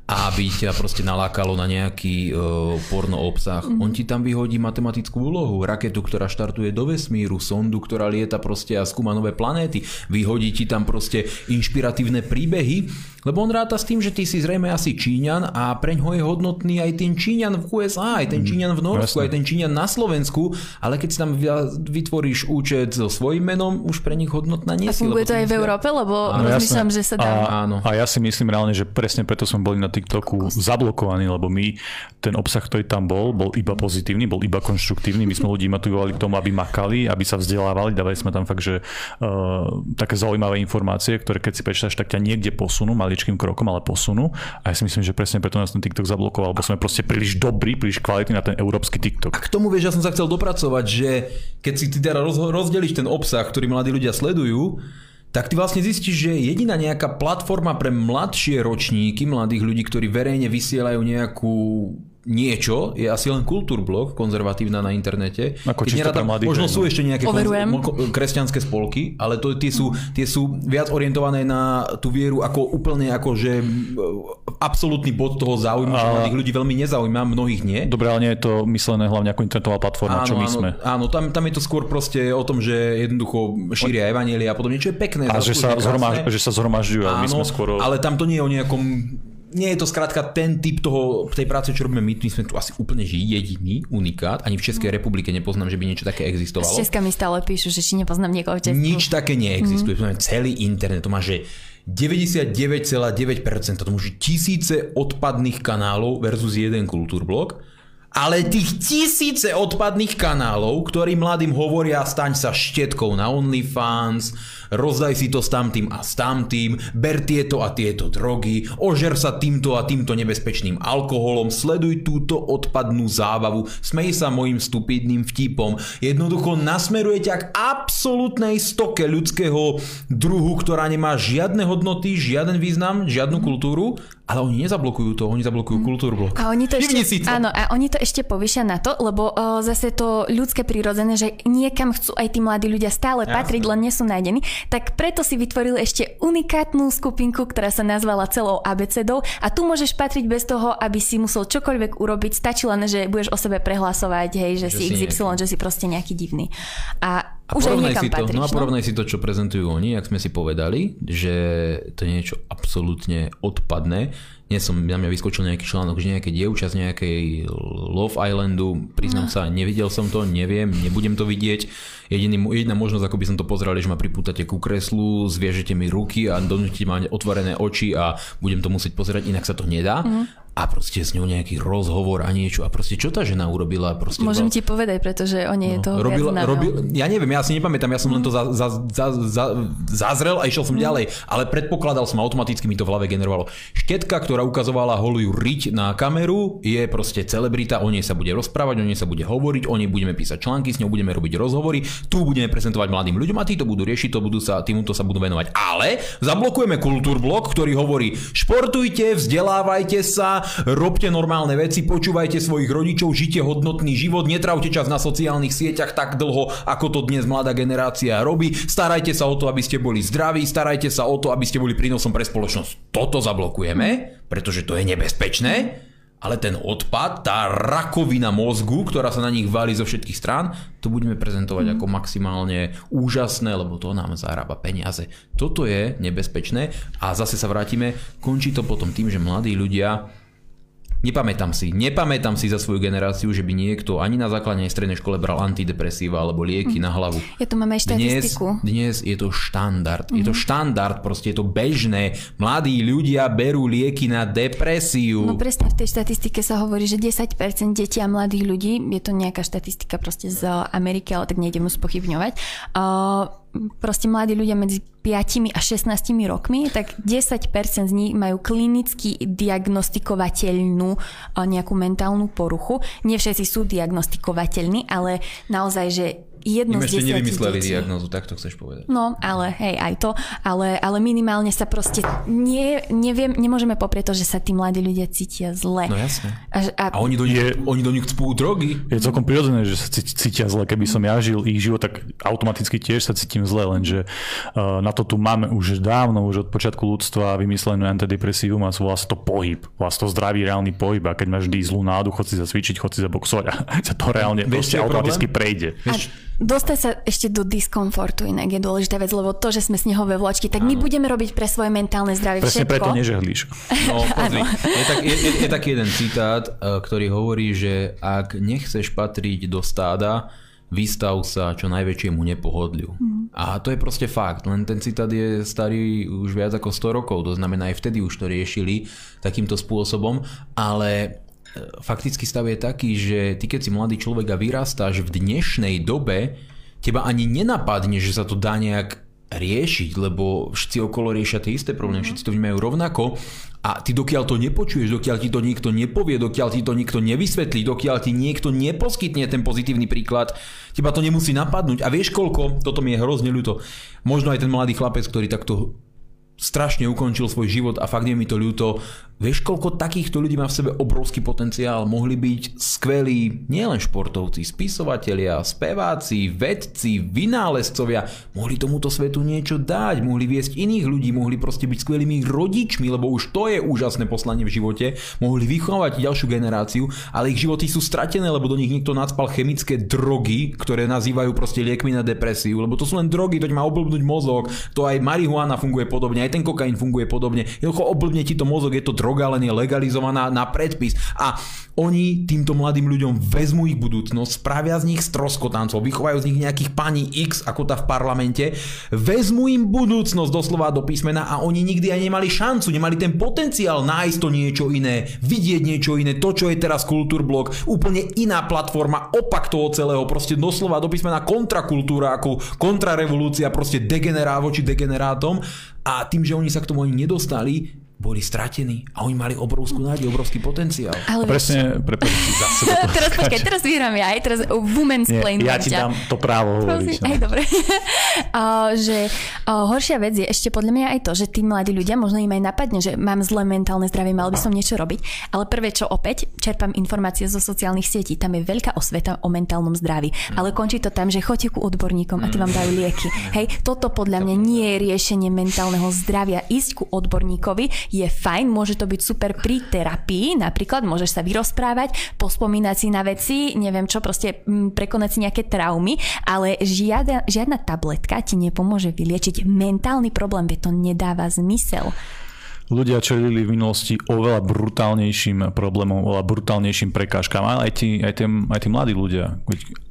Speaker 3: aby ťa proste nalákalo na nejaký uh, porno obsah. Mm-hmm. On ti tam vyhodí matematickú úlohu, raketu, ktorá štartuje do vesmíru, sondu, ktorá lieta proste a skúma nové planéty, vyhodí ti tam proste inšpiratívne príbehy, lebo on ráta s tým, že ty si zrejme asi Číňan a preň ho je hodnotný aj ten Číňan v USA, aj ten mm, Číňan v Norsku, Jasne. aj ten Číňan na Slovensku, ale keď si tam vytvoríš účet so svojím menom, už pre nich hodnotná nie
Speaker 2: si. A funguje to aj v Európe, lebo áno, rozmýšľam, že sa dá.
Speaker 1: A, áno. a ja si myslím reálne, že presne preto sme boli na TikToku zablokovaní, lebo my ten obsah, ktorý tam bol, bol iba pozitívny, bol iba konštruktívny. My sme ľudí motivovali k tomu, aby makali, aby sa vzdelávali, dávali sme tam fakt, že uh, také zaujímavé informácie, ktoré keď si prečítaš, tak ťa niekde posunú, maličkým krokom, ale posunú. A ja si myslím, že presne preto nás ten TikTok zablokoval, lebo sme proste príliš dobrí, príliš kvalitní na ten európsky TikTok.
Speaker 3: A k tomu vieš, ja som sa chcel dopracovať, že keď si ty teda rozdelíš ten obsah, ktorý mladí ľudia sledujú, tak ty vlastne zistíš, že jediná nejaká platforma pre mladšie ročníky, mladých ľudí, ktorí verejne vysielajú nejakú niečo, je asi len kultúrblog konzervatívna na internete.
Speaker 1: Ako Keď nerada,
Speaker 3: možno sú ešte nejaké konz- kresťanské spolky, ale to, tie, sú, tie sú viac orientované na tú vieru ako úplne ako, že absolútny bod toho záujmu, a... že mladých ľudí veľmi nezaujíma, mnohých nie.
Speaker 1: Dobre, ale nie je to myslené hlavne ako internetová platforma, áno, čo my
Speaker 3: áno,
Speaker 1: sme.
Speaker 3: Áno, tam, tam je to skôr proste o tom, že jednoducho šíria evanielia a podobne, čo je pekné.
Speaker 1: A že sa, zhromaž, že sa zhromažďujú,
Speaker 3: áno,
Speaker 1: my sme skôr...
Speaker 3: ale tam to nie je o nejakom nie je to skrátka ten typ toho, tej práce, čo robíme my, my sme tu asi úplne že jediný unikát, ani v Českej republike nepoznám, že by niečo také existovalo.
Speaker 2: Z Česka mi stále píšu, že či nepoznám niekoho v
Speaker 3: Česku. Nič také neexistuje, mm-hmm. celý internet, to má, že 99,9%, to môže tisíce odpadných kanálov versus jeden kultúrblok ale tých tisíce odpadných kanálov, ktorí mladým hovoria staň sa štetkou na OnlyFans, rozdaj si to s tamtým a s tamtým, ber tieto a tieto drogy, ožer sa týmto a týmto nebezpečným alkoholom, sleduj túto odpadnú zábavu, smej sa mojim stupidným vtipom. Jednoducho nasmeruje ťa k absolútnej stoke ľudského druhu, ktorá nemá žiadne hodnoty, žiaden význam, žiadnu kultúru ale oni nezablokujú to, oni zablokujú kultúru blok.
Speaker 2: A oni to ešte, si to. Áno, a oni to ešte povyšia na to, lebo o, zase to ľudské prirodzené, že niekam chcú aj tí mladí ľudia stále Jasne. patriť, len nie sú nájdení, tak preto si vytvorili ešte unikátnu skupinku, ktorá sa nazvala celou abecedou a tu môžeš patriť bez toho, aby si musel čokoľvek urobiť, stačí len, že budeš o sebe prehlasovať, hej, že, že si XY, že si proste nejaký divný. A a už porovnaj
Speaker 3: si
Speaker 2: to,
Speaker 3: no a porovnaj no? si to, čo prezentujú oni, ak sme si povedali, že to je niečo absolútne odpadné. Nie som, na mňa vyskočil nejaký článok, že nejaké dievča z nejakej Love Islandu, priznám no. sa, nevidel som to, neviem, nebudem to vidieť. Jediný, jediná možnosť, ako by som to pozrel, je, že ma pripútate ku kreslu, zviežete mi ruky a donútite ma otvorené oči a budem to musieť pozerať, inak sa to nedá. Mm a proste s ňou nejaký rozhovor a niečo a proste čo tá žena urobila? Proste
Speaker 2: Môžem bol... ti povedať, pretože o nej je to
Speaker 3: robila, robil, Ja neviem, ja si nepamätám, ja som len to za, za, za, za, zazrel a išiel som mm. ďalej, ale predpokladal som, automaticky mi to v hlave generovalo. Štetka, ktorá ukazovala holujú riť na kameru, je proste celebrita, o nej sa bude rozprávať, o nej sa bude hovoriť, o nej budeme písať články, s ňou budeme robiť rozhovory, tu budeme prezentovať mladým ľuďom a tí to budú riešiť, to budú sa, týmuto sa budú venovať. Ale zablokujeme kultúrblok, ktorý hovorí, športujte, vzdelávajte sa, robte normálne veci, počúvajte svojich rodičov, žite hodnotný život, netravte čas na sociálnych sieťach tak dlho, ako to dnes mladá generácia robí, starajte sa o to, aby ste boli zdraví, starajte sa o to, aby ste boli prínosom pre spoločnosť. Toto zablokujeme, pretože to je nebezpečné ale ten odpad, tá rakovina mozgu, ktorá sa na nich valí zo všetkých strán, to budeme prezentovať mm. ako maximálne úžasné, lebo to nám zarába peniaze. Toto je nebezpečné a zase sa vrátime, končí to potom tým, že mladí ľudia Nepamätám si, nepamätám si za svoju generáciu, že by niekto ani na základnej strednej škole bral antidepresíva alebo lieky mm. na hlavu.
Speaker 2: Ja tu máme aj štatistiku.
Speaker 3: Dnes, dnes je to štandard. Mm. Je to mhm. štandard, proste je to bežné. Mladí ľudia berú lieky na depresiu.
Speaker 2: No presne v tej štatistike sa hovorí, že 10% detí a mladých ľudí, je to nejaká štatistika proste z Ameriky, ale tak nejdem mu spochybňovať, uh, proste mladí ľudia medzi 5 a 16 rokmi, tak 10% z nich majú klinicky diagnostikovateľnú nejakú mentálnu poruchu. Nie všetci sú diagnostikovateľní, ale naozaj, že jedno Im z
Speaker 3: ešte nevymysleli detí. diagnozu, tak to chceš povedať.
Speaker 2: No, ale hej, aj to, ale, ale minimálne sa proste nie, neviem, nemôžeme poprieť to, že sa tí mladí ľudia cítia zle.
Speaker 3: No jasne. A, a, a oni, do nich, je, oni do nich cpú drogy.
Speaker 1: Je celkom prirodzené, že sa cítia zle. Keby som ja žil ich život, tak automaticky tiež sa cítim zle, lenže uh, na to tu máme už dávno, už od počiatku ľudstva vymyslenú antidepresívum a volá sa to pohyb. Sa to zdravý reálny pohyb a keď máš vždy zlú nádu, chod si zacvičiť, chod si zaboxovať a <laughs> sa to reálne Vieš, automaticky prejde.
Speaker 2: Vieš, Dostať sa ešte do diskomfortu inak je dôležitá vec, lebo to, že sme snehové vločky, tak my budeme robiť pre svoje mentálne zdravie
Speaker 1: Presne
Speaker 2: všetko.
Speaker 1: preto nežehlíš.
Speaker 3: No, <laughs> pozri. je, tak, je, je, je taký jeden citát, eh, ktorý hovorí, že ak nechceš patriť do stáda, vystav sa čo najväčšiemu nepohodliu. Mm. A to je proste fakt, len ten citát je starý už viac ako 100 rokov, to znamená aj vtedy už to riešili takýmto spôsobom, ale faktický stav je taký, že ty keď si mladý človek a vyrastáš v dnešnej dobe, teba ani nenapadne, že sa to dá nejak riešiť, lebo všetci okolo riešia tie isté problémy, všetci to vnímajú rovnako. A ty dokiaľ to nepočuješ, dokiaľ ti to niekto nepovie, dokiaľ ti to niekto nevysvetlí, dokiaľ ti niekto neposkytne ten pozitívny príklad, teba to nemusí napadnúť. A vieš koľko, toto mi je hrozne ľúto, možno aj ten mladý chlapec, ktorý takto strašne ukončil svoj život a fakt je mi to ľúto. Vieš, koľko takýchto ľudí má v sebe obrovský potenciál? Mohli byť skvelí nielen športovci, spisovatelia, speváci, vedci, vynálezcovia. Mohli tomuto svetu niečo dať, mohli viesť iných ľudí, mohli proste byť skvelými rodičmi, lebo už to je úžasné poslanie v živote. Mohli vychovať ďalšiu generáciu, ale ich životy sú stratené, lebo do nich niekto nadspal chemické drogy, ktoré nazývajú proste liekmi na depresiu, lebo to sú len drogy, to má oblbnúť mozog, to aj marihuana funguje podobne, aj ten kokain funguje podobne. Jednoducho oblbne ti to mozog, je to droga, len je legalizovaná na predpis. A oni týmto mladým ľuďom vezmú ich budúcnosť, spravia z nich stroskotancov, vychovajú z nich nejakých pani X, ako tá v parlamente, vezmú im budúcnosť doslova do písmena a oni nikdy aj nemali šancu, nemali ten potenciál nájsť to niečo iné, vidieť niečo iné, to, čo je teraz Kultúrblok, úplne iná platforma, opak toho celého, proste doslova do písmena kontrakultúra, ako kontrarevolúcia, proste degenerá voči degenerátom a tým, že oni sa k tomu ani nedostali, boli stratení a oni mali obrovskú nádej, obrovský potenciál.
Speaker 1: Ale presne, prepáč,
Speaker 2: zase <laughs> Teraz počkaj, teraz vyhrám ja, aj teraz women's plane.
Speaker 1: Ja ti dám to právo hovoriť.
Speaker 2: No. Aj dobre. <laughs> uh, že uh, horšia vec je ešte podľa mňa aj to, že tí mladí ľudia, možno im aj napadne, že mám zlé mentálne zdravie, mal by som niečo robiť, ale prvé čo opäť, čerpám informácie zo sociálnych sietí, tam je veľká osveta o mentálnom zdraví, mm. ale končí to tam, že choďte ku odborníkom a tí vám dajú lieky. Hej, toto podľa mňa nie je riešenie mentálneho zdravia, ísť ku odborníkovi, je fajn, môže to byť super pri terapii, napríklad môžeš sa vyrozprávať, pospomínať si na veci, neviem čo, proste mm, prekonať si nejaké traumy, ale žiadna, žiadna tabletka ti nepomôže vyliečiť mentálny problém, veď to nedáva zmysel
Speaker 1: ľudia čelili v minulosti oveľa brutálnejším problémom, oveľa brutálnejším prekážkam, ale aj tí, aj tí, aj tí mladí ľudia.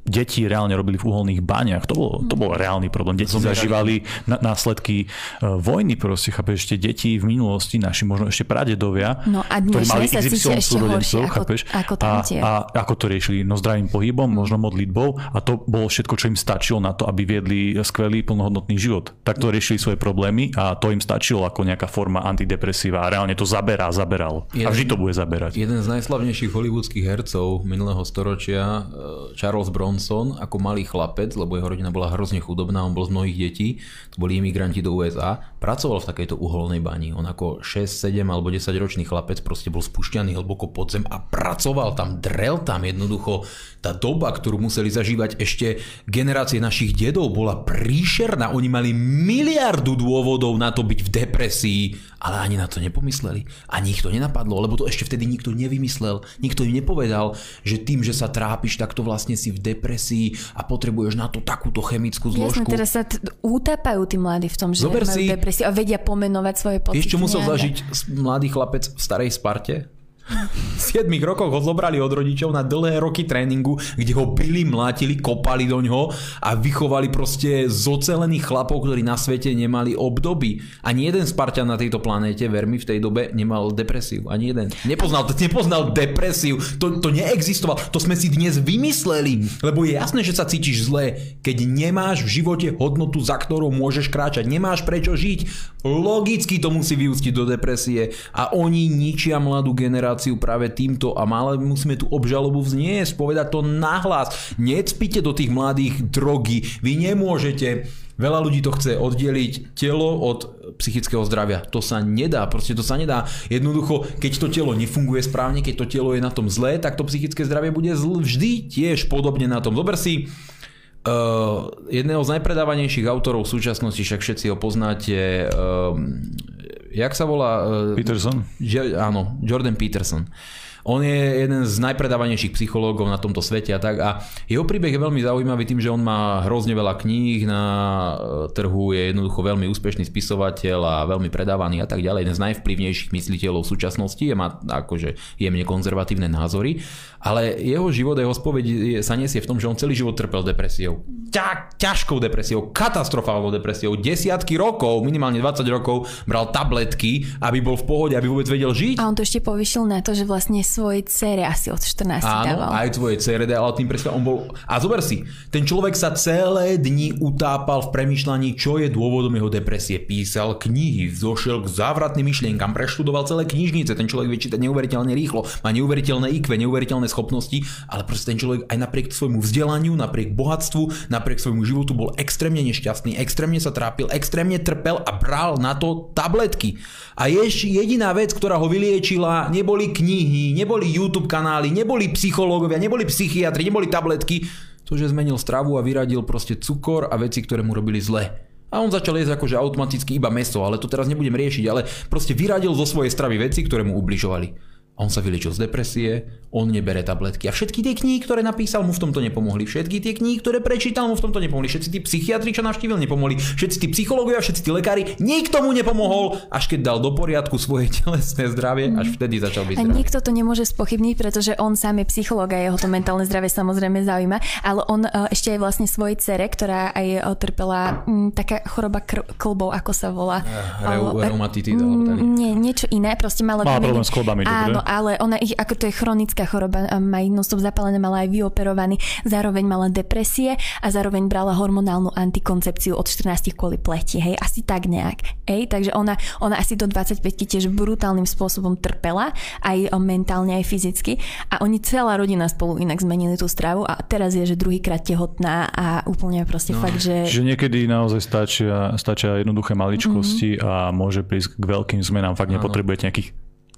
Speaker 1: Deti reálne robili v uholných baniach. To bol, to bol reálny problém. Deti zažívali na, následky uh, vojny, proste, chápeš, ešte deti v minulosti, naši možno ešte pradedovia,
Speaker 2: no a ktorí mali XY súrodencov, chápeš, ako, ako
Speaker 1: a, a, ako to riešili? No zdravým pohybom, možno modlitbou a to bolo všetko, čo im stačilo na to, aby viedli skvelý plnohodnotný život. Tak to riešili svoje problémy a to im stačilo ako nejaká forma antidepresíva a reálne to zaberá, zaberalo. Jeden, a vždy to bude zaberať.
Speaker 3: Jeden z najslavnejších hollywoodských hercov minulého storočia, eh, Charles Bronson, ako malý chlapec, lebo jeho rodina bola hrozne chudobná, on bol z mnohých detí, to boli imigranti do USA, pracoval v takejto uholnej bani. On ako 6, 7 alebo 10 ročný chlapec proste bol spúšťaný hlboko pod zem a pracoval tam, drel tam jednoducho. Tá doba, ktorú museli zažívať ešte generácie našich dedov, bola príšerná. Oni mali miliardu dôvodov na to byť v depresii, ale ani na to nepomysleli. Ani ich to nenapadlo, lebo to ešte vtedy nikto nevymyslel. Nikto im nepovedal, že tým, že sa trápiš, tak to vlastne si v depresii a potrebuješ na to takúto chemickú zložku.
Speaker 2: Jasne, teraz sa t- utápajú tí mladí v tom, že Zober majú si, depresiu a vedia pomenovať svoje pocity.
Speaker 3: Vieš, čo musel zažiť mladý chlapec v starej Sparte? V 7 rokoch ho zobrali od rodičov na dlhé roky tréningu, kde ho byli, mlátili, kopali do ňoho a vychovali proste zocelených chlapov, ktorí na svete nemali obdoby. Ani jeden Spartan na tejto planéte, ver mi, v tej dobe nemal depresiu. Ani jeden. Nepoznal, nepoznal depresiu. To, to neexistoval. To sme si dnes vymysleli. Lebo je jasné, že sa cítiš zle, keď nemáš v živote hodnotu, za ktorou môžeš kráčať. Nemáš prečo žiť. Logicky to musí vyústiť do depresie. A oni ničia mladú generáciu situáciu práve týmto a mále musíme tú obžalobu vzniesť, povedať to nahlas. Necpite do tých mladých drogy. Vy nemôžete Veľa ľudí to chce oddeliť telo od psychického zdravia. To sa nedá, proste to sa nedá. Jednoducho, keď to telo nefunguje správne, keď to telo je na tom zlé, tak to psychické zdravie bude zl- vždy tiež podobne na tom. Zober si uh, jedného z najpredávanejších autorov v súčasnosti, však všetci ho poznáte, uh, jak sa volá?
Speaker 1: Uh, Peterson?
Speaker 3: Jo, áno, Jordan Peterson. On je jeden z najpredávanejších psychológov na tomto svete a tak. A jeho príbeh je veľmi zaujímavý tým, že on má hrozne veľa kníh na e, trhu, je jednoducho veľmi úspešný spisovateľ a veľmi predávaný a tak ďalej. Jeden z najvplyvnejších mysliteľov v súčasnosti je má akože jemne konzervatívne názory, ale jeho život, jeho spoveď sa nesie v tom, že on celý život trpel depresiou. Ťa, ťažkou depresiou, katastrofálnou depresiou. Desiatky rokov, minimálne 20 rokov bral tabletky, aby bol v pohode, aby vôbec vedel žiť.
Speaker 2: A on to ešte povyšil na to, že vlastne svojej cere asi od 14 Áno, dával.
Speaker 3: aj svojej cere dával tým presne, on bol... A zober si, ten človek sa celé dni utápal v premyšľaní, čo je dôvodom jeho depresie. Písal knihy, zošiel k závratným myšlienkam, preštudoval celé knižnice, ten človek vie čítať neuveriteľne rýchlo, má neuveriteľné IQ, neuveriteľné schopnosti, ale proste ten človek aj napriek svojmu vzdelaniu, napriek bohatstvu, napriek svojmu životu bol extrémne nešťastný, extrémne sa trápil, extrémne trpel a bral na to tabletky. A jediná vec, ktorá ho vyliečila, neboli knihy, neboli YouTube kanály, neboli psychológovia, neboli psychiatri, neboli tabletky. To, že zmenil stravu a vyradil proste cukor a veci, ktoré mu robili zle. A on začal jesť akože automaticky iba meso, ale to teraz nebudem riešiť, ale proste vyradil zo svojej stravy veci, ktoré mu ubližovali on sa vyliečil z depresie, on nebere tabletky. A všetky tie knihy, ktoré napísal, mu v tomto nepomohli. Všetky tie knihy, ktoré prečítal, mu v tomto nepomohli. Všetci tí psychiatri, čo navštívil, nepomohli. Všetci tí psychológovia, všetci tí lekári, nikto mu nepomohol, až keď dal do poriadku svoje <laughs> telesné zdravie, až vtedy začal byť
Speaker 2: A nikto to nemôže spochybniť, pretože on sám je psychológ a jeho to mentálne zdravie samozrejme zaujíma, ale on uh, ešte aj vlastne svojej cere, ktorá aj uh, trpela um, taká choroba kr- klbov, ako sa volá.
Speaker 3: Uh, Reumatitida.
Speaker 2: Nie, niečo iné, proste mala...
Speaker 1: Má problém s klbami,
Speaker 2: Áno, ale ona ich, ako to je chronická choroba, má non-stop zapálené, mala aj vyoperovaný, zároveň mala depresie a zároveň brala hormonálnu antikoncepciu od 14 kvôli pleti, hej, asi tak nejak. Hej, takže ona, ona asi do 25 tiež brutálnym spôsobom trpela, aj mentálne, aj fyzicky a oni celá rodina spolu inak zmenili tú stravu a teraz je, že druhýkrát tehotná a úplne proste no, fakt, že...
Speaker 1: Že niekedy naozaj stačia, stačia jednoduché maličkosti mm-hmm. a môže prísť k veľkým zmenám. Fakt nepotrebujete nejakých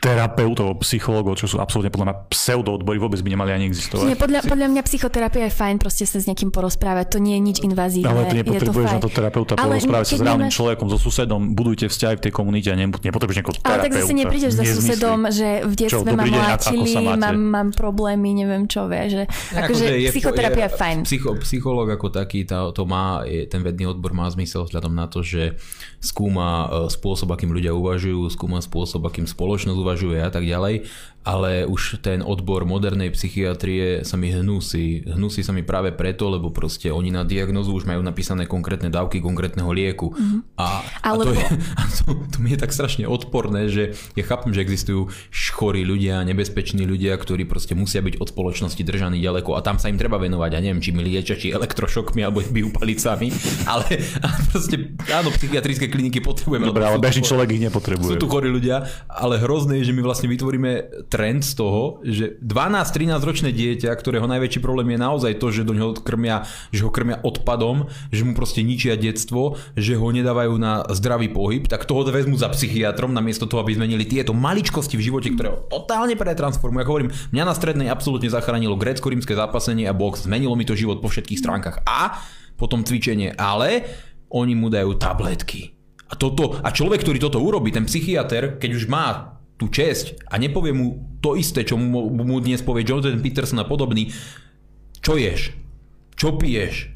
Speaker 1: terapeutov, psychológov, čo sú absolútne podľa mňa pseudoodbory, vôbec by nemali ani existovať.
Speaker 2: Nie, podľa, podľa mňa psychoterapia je fajn proste sa s niekým porozprávať, to nie je nič invazívne.
Speaker 1: Ale ty nepotrebuješ to na to terapeuta porozprávať sa s reálnym nemáš... človekom, so susedom, budujte vzťahy v tej komunite a nepotrebuješ nejakého terapeuta. Ale
Speaker 2: tak zase neprídeš za susedom, že v detstve ma mláčili, mám, mám problémy, neviem čo, vie, že akože psychoterapia je, je fajn.
Speaker 3: Psycho, psychológ ako taký, to, to má, je, ten vedný odbor má zmysel vzhľadom na to, že skúma e, spôsob, akým ľudia uvažujú, skúma spôsob, akým spoločnosť uvažuje neuvažuje a tak ďalej ale už ten odbor modernej psychiatrie sa mi hnusí. Hnusí sa mi práve preto, lebo proste oni na diagnozu už majú napísané konkrétne dávky konkrétneho lieku. Mm-hmm. A, Alebo... a, to, je, <laughs> a to, to mi je tak strašne odporné, že ja chápem, že existujú chorí ľudia, nebezpeční ľudia, ktorí proste musia byť od spoločnosti držaní ďaleko a tam sa im treba venovať. A neviem, či mi liečia, či elektrošokmi alebo bijú palicami, ale, <laughs> ale proste áno, psychiatrické kliniky potrebujeme.
Speaker 1: Dobre, ale bežný človek ich nepotrebuje.
Speaker 3: Sú tu chorí ľudia, ale hrozné je, že my vlastne vytvoríme trend z toho, že 12-13 ročné dieťa, ktorého najväčší problém je naozaj to, že do neho krmia, že ho krmia odpadom, že mu proste ničia detstvo, že ho nedávajú na zdravý pohyb, tak toho vezmu za psychiatrom namiesto toho, aby zmenili tieto maličkosti v živote, ktoré ho totálne pretransformujú. Ako hovorím, mňa na strednej absolútne zachránilo grécko-rímske zápasenie a box, zmenilo mi to život po všetkých stránkach. A potom cvičenie, ale oni mu dajú tabletky. A, toto, a človek, ktorý toto urobí, ten psychiatr, keď už má tú česť a nepovie mu to isté, čo mu, mu dnes povie Jordan Peterson a podobný, čo ješ, čo piješ,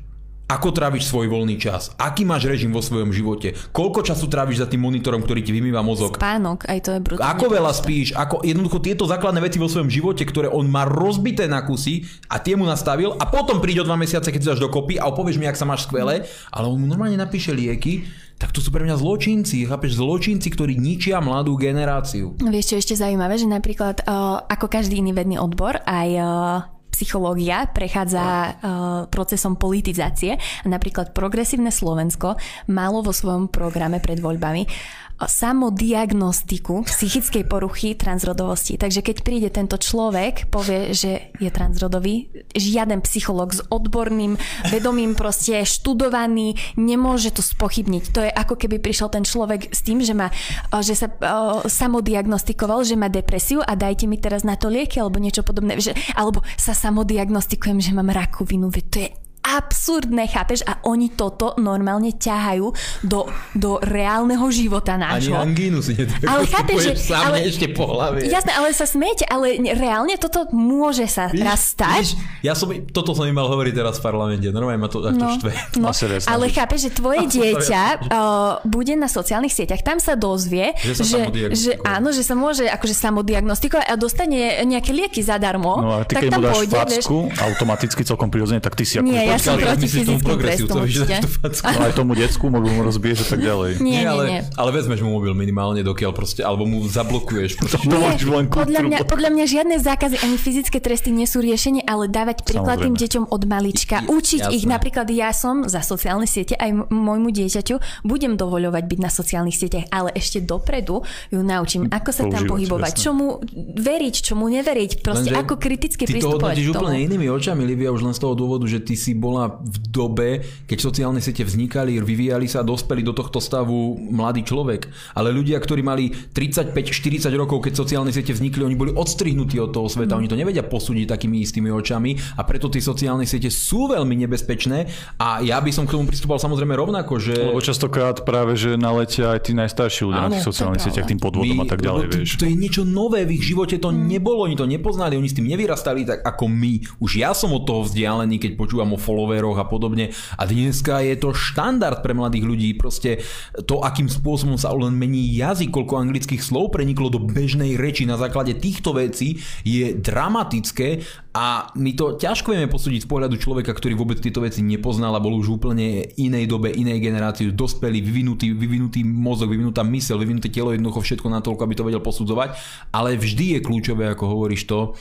Speaker 3: ako tráviš svoj voľný čas? Aký máš režim vo svojom živote? Koľko času tráviš za tým monitorom, ktorý ti vymýva mozog?
Speaker 2: Spánok, aj to je brutálne.
Speaker 3: Ako veľa spíš? Ako, jednoducho tieto základné veci vo svojom živote, ktoré on má rozbité na kusy a tie mu nastavil a potom príde o dva mesiace, keď si dáš dokopy a opovieš mi, ak sa máš skvelé, ale on mu normálne napíše lieky, tak to sú pre mňa zločinci, chápeš, zločinci, ktorí ničia mladú generáciu.
Speaker 2: Vieš, čo ešte zaujímavé, že napríklad uh, ako každý iný vedný odbor, aj uh, psychológia prechádza uh, procesom politizácie. Napríklad Progresívne Slovensko malo vo svojom programe pred voľbami samodiagnostiku psychickej poruchy transrodovosti. Takže keď príde tento človek, povie, že je transrodový, žiaden psycholog s odborným vedomím proste študovaný nemôže to spochybniť. To je ako keby prišiel ten človek s tým, že, má, že sa uh, samodiagnostikoval, že má depresiu a dajte mi teraz na to lieky alebo niečo podobné. Že, alebo sa samodiagnostikujem, že mám rakovinu. To je absurdné, chápeš? A oni toto normálne ťahajú do, do reálneho života nášho.
Speaker 3: Ani angínu si
Speaker 2: Ale <laughs> chápeš, že...
Speaker 3: Sám ale, ešte po hlave.
Speaker 2: Jasné, ale sa smiete, ale reálne toto môže sa víš, raz stať. Víš,
Speaker 3: ja som, toto som im mal hovoriť teraz v parlamente, normálne ma to takto no, štve.
Speaker 2: No, ale chápeš, že tvoje <laughs> dieťa uh, bude na sociálnych sieťach, tam sa dozvie, že, že, že áno, že sa môže akože samodiagnostikovať a dostane nejaké lieky zadarmo.
Speaker 1: No a ty tak keď mu dáš pôjde, facku, vieš, automaticky celkom prirodzene, tak ty si ako
Speaker 2: Nie, ja som proti fyzickým trestom určite.
Speaker 1: Aj tomu decku mobil mu rozbiješ a tak <laughs> ďalej.
Speaker 2: Nie, nie,
Speaker 3: ale,
Speaker 2: nie.
Speaker 3: ale vezmeš mu mobil minimálne, dokiaľ proste, alebo mu zablokuješ. Proste,
Speaker 2: nie, len podľa, mňa, podľa mňa žiadne zákazy ani fyzické tresty nie sú riešenie, ale dávať príklad tým deťom od malička. Učiť Jasné. ich, napríklad ja som za sociálne siete, aj môjmu dieťaťu budem dovoľovať byť na sociálnych sieťach, ale ešte dopredu ju naučím, ako sa tam pohybovať, čomu veriť, čomu neveriť, proste Lenže ako kriticky pristupovať.
Speaker 3: Ty to úplne inými očami, Livia, už len z toho dôvodu, že ty si bola v dobe, keď sociálne siete vznikali, vyvíjali sa a dospeli do tohto stavu mladý človek. Ale ľudia, ktorí mali 35-40 rokov, keď sociálne siete vznikli, oni boli odstrihnutí od toho sveta. Mm. Oni to nevedia posúdiť takými istými očami a preto tie sociálne siete sú veľmi nebezpečné a ja by som k tomu pristupoval samozrejme rovnako, že...
Speaker 1: Lebo častokrát práve, že naletia aj tí najstarší ľudia Áno, na tých sociálnych sieťach tým podvodom my, a tak ďalej, vieš.
Speaker 3: To, to je niečo nové v ich živote, to mm. nebolo, oni to nepoznali, oni s tým nevyrastali tak ako my. Už ja som od toho vzdialený, keď počúvam o followeroch a podobne. A dneska je to štandard pre mladých ľudí. Proste to, akým spôsobom sa len mení jazyk, koľko anglických slov preniklo do bežnej reči na základe týchto vecí, je dramatické a my to ťažko vieme posúdiť z pohľadu človeka, ktorý vôbec tieto veci nepoznal a bol už úplne inej dobe, inej generácii, dospelý, vyvinutý, vyvinutý mozog, vyvinutá mysel, vyvinuté telo, jednoducho všetko na toľko, aby to vedel posudzovať. Ale vždy je kľúčové, ako hovoríš to,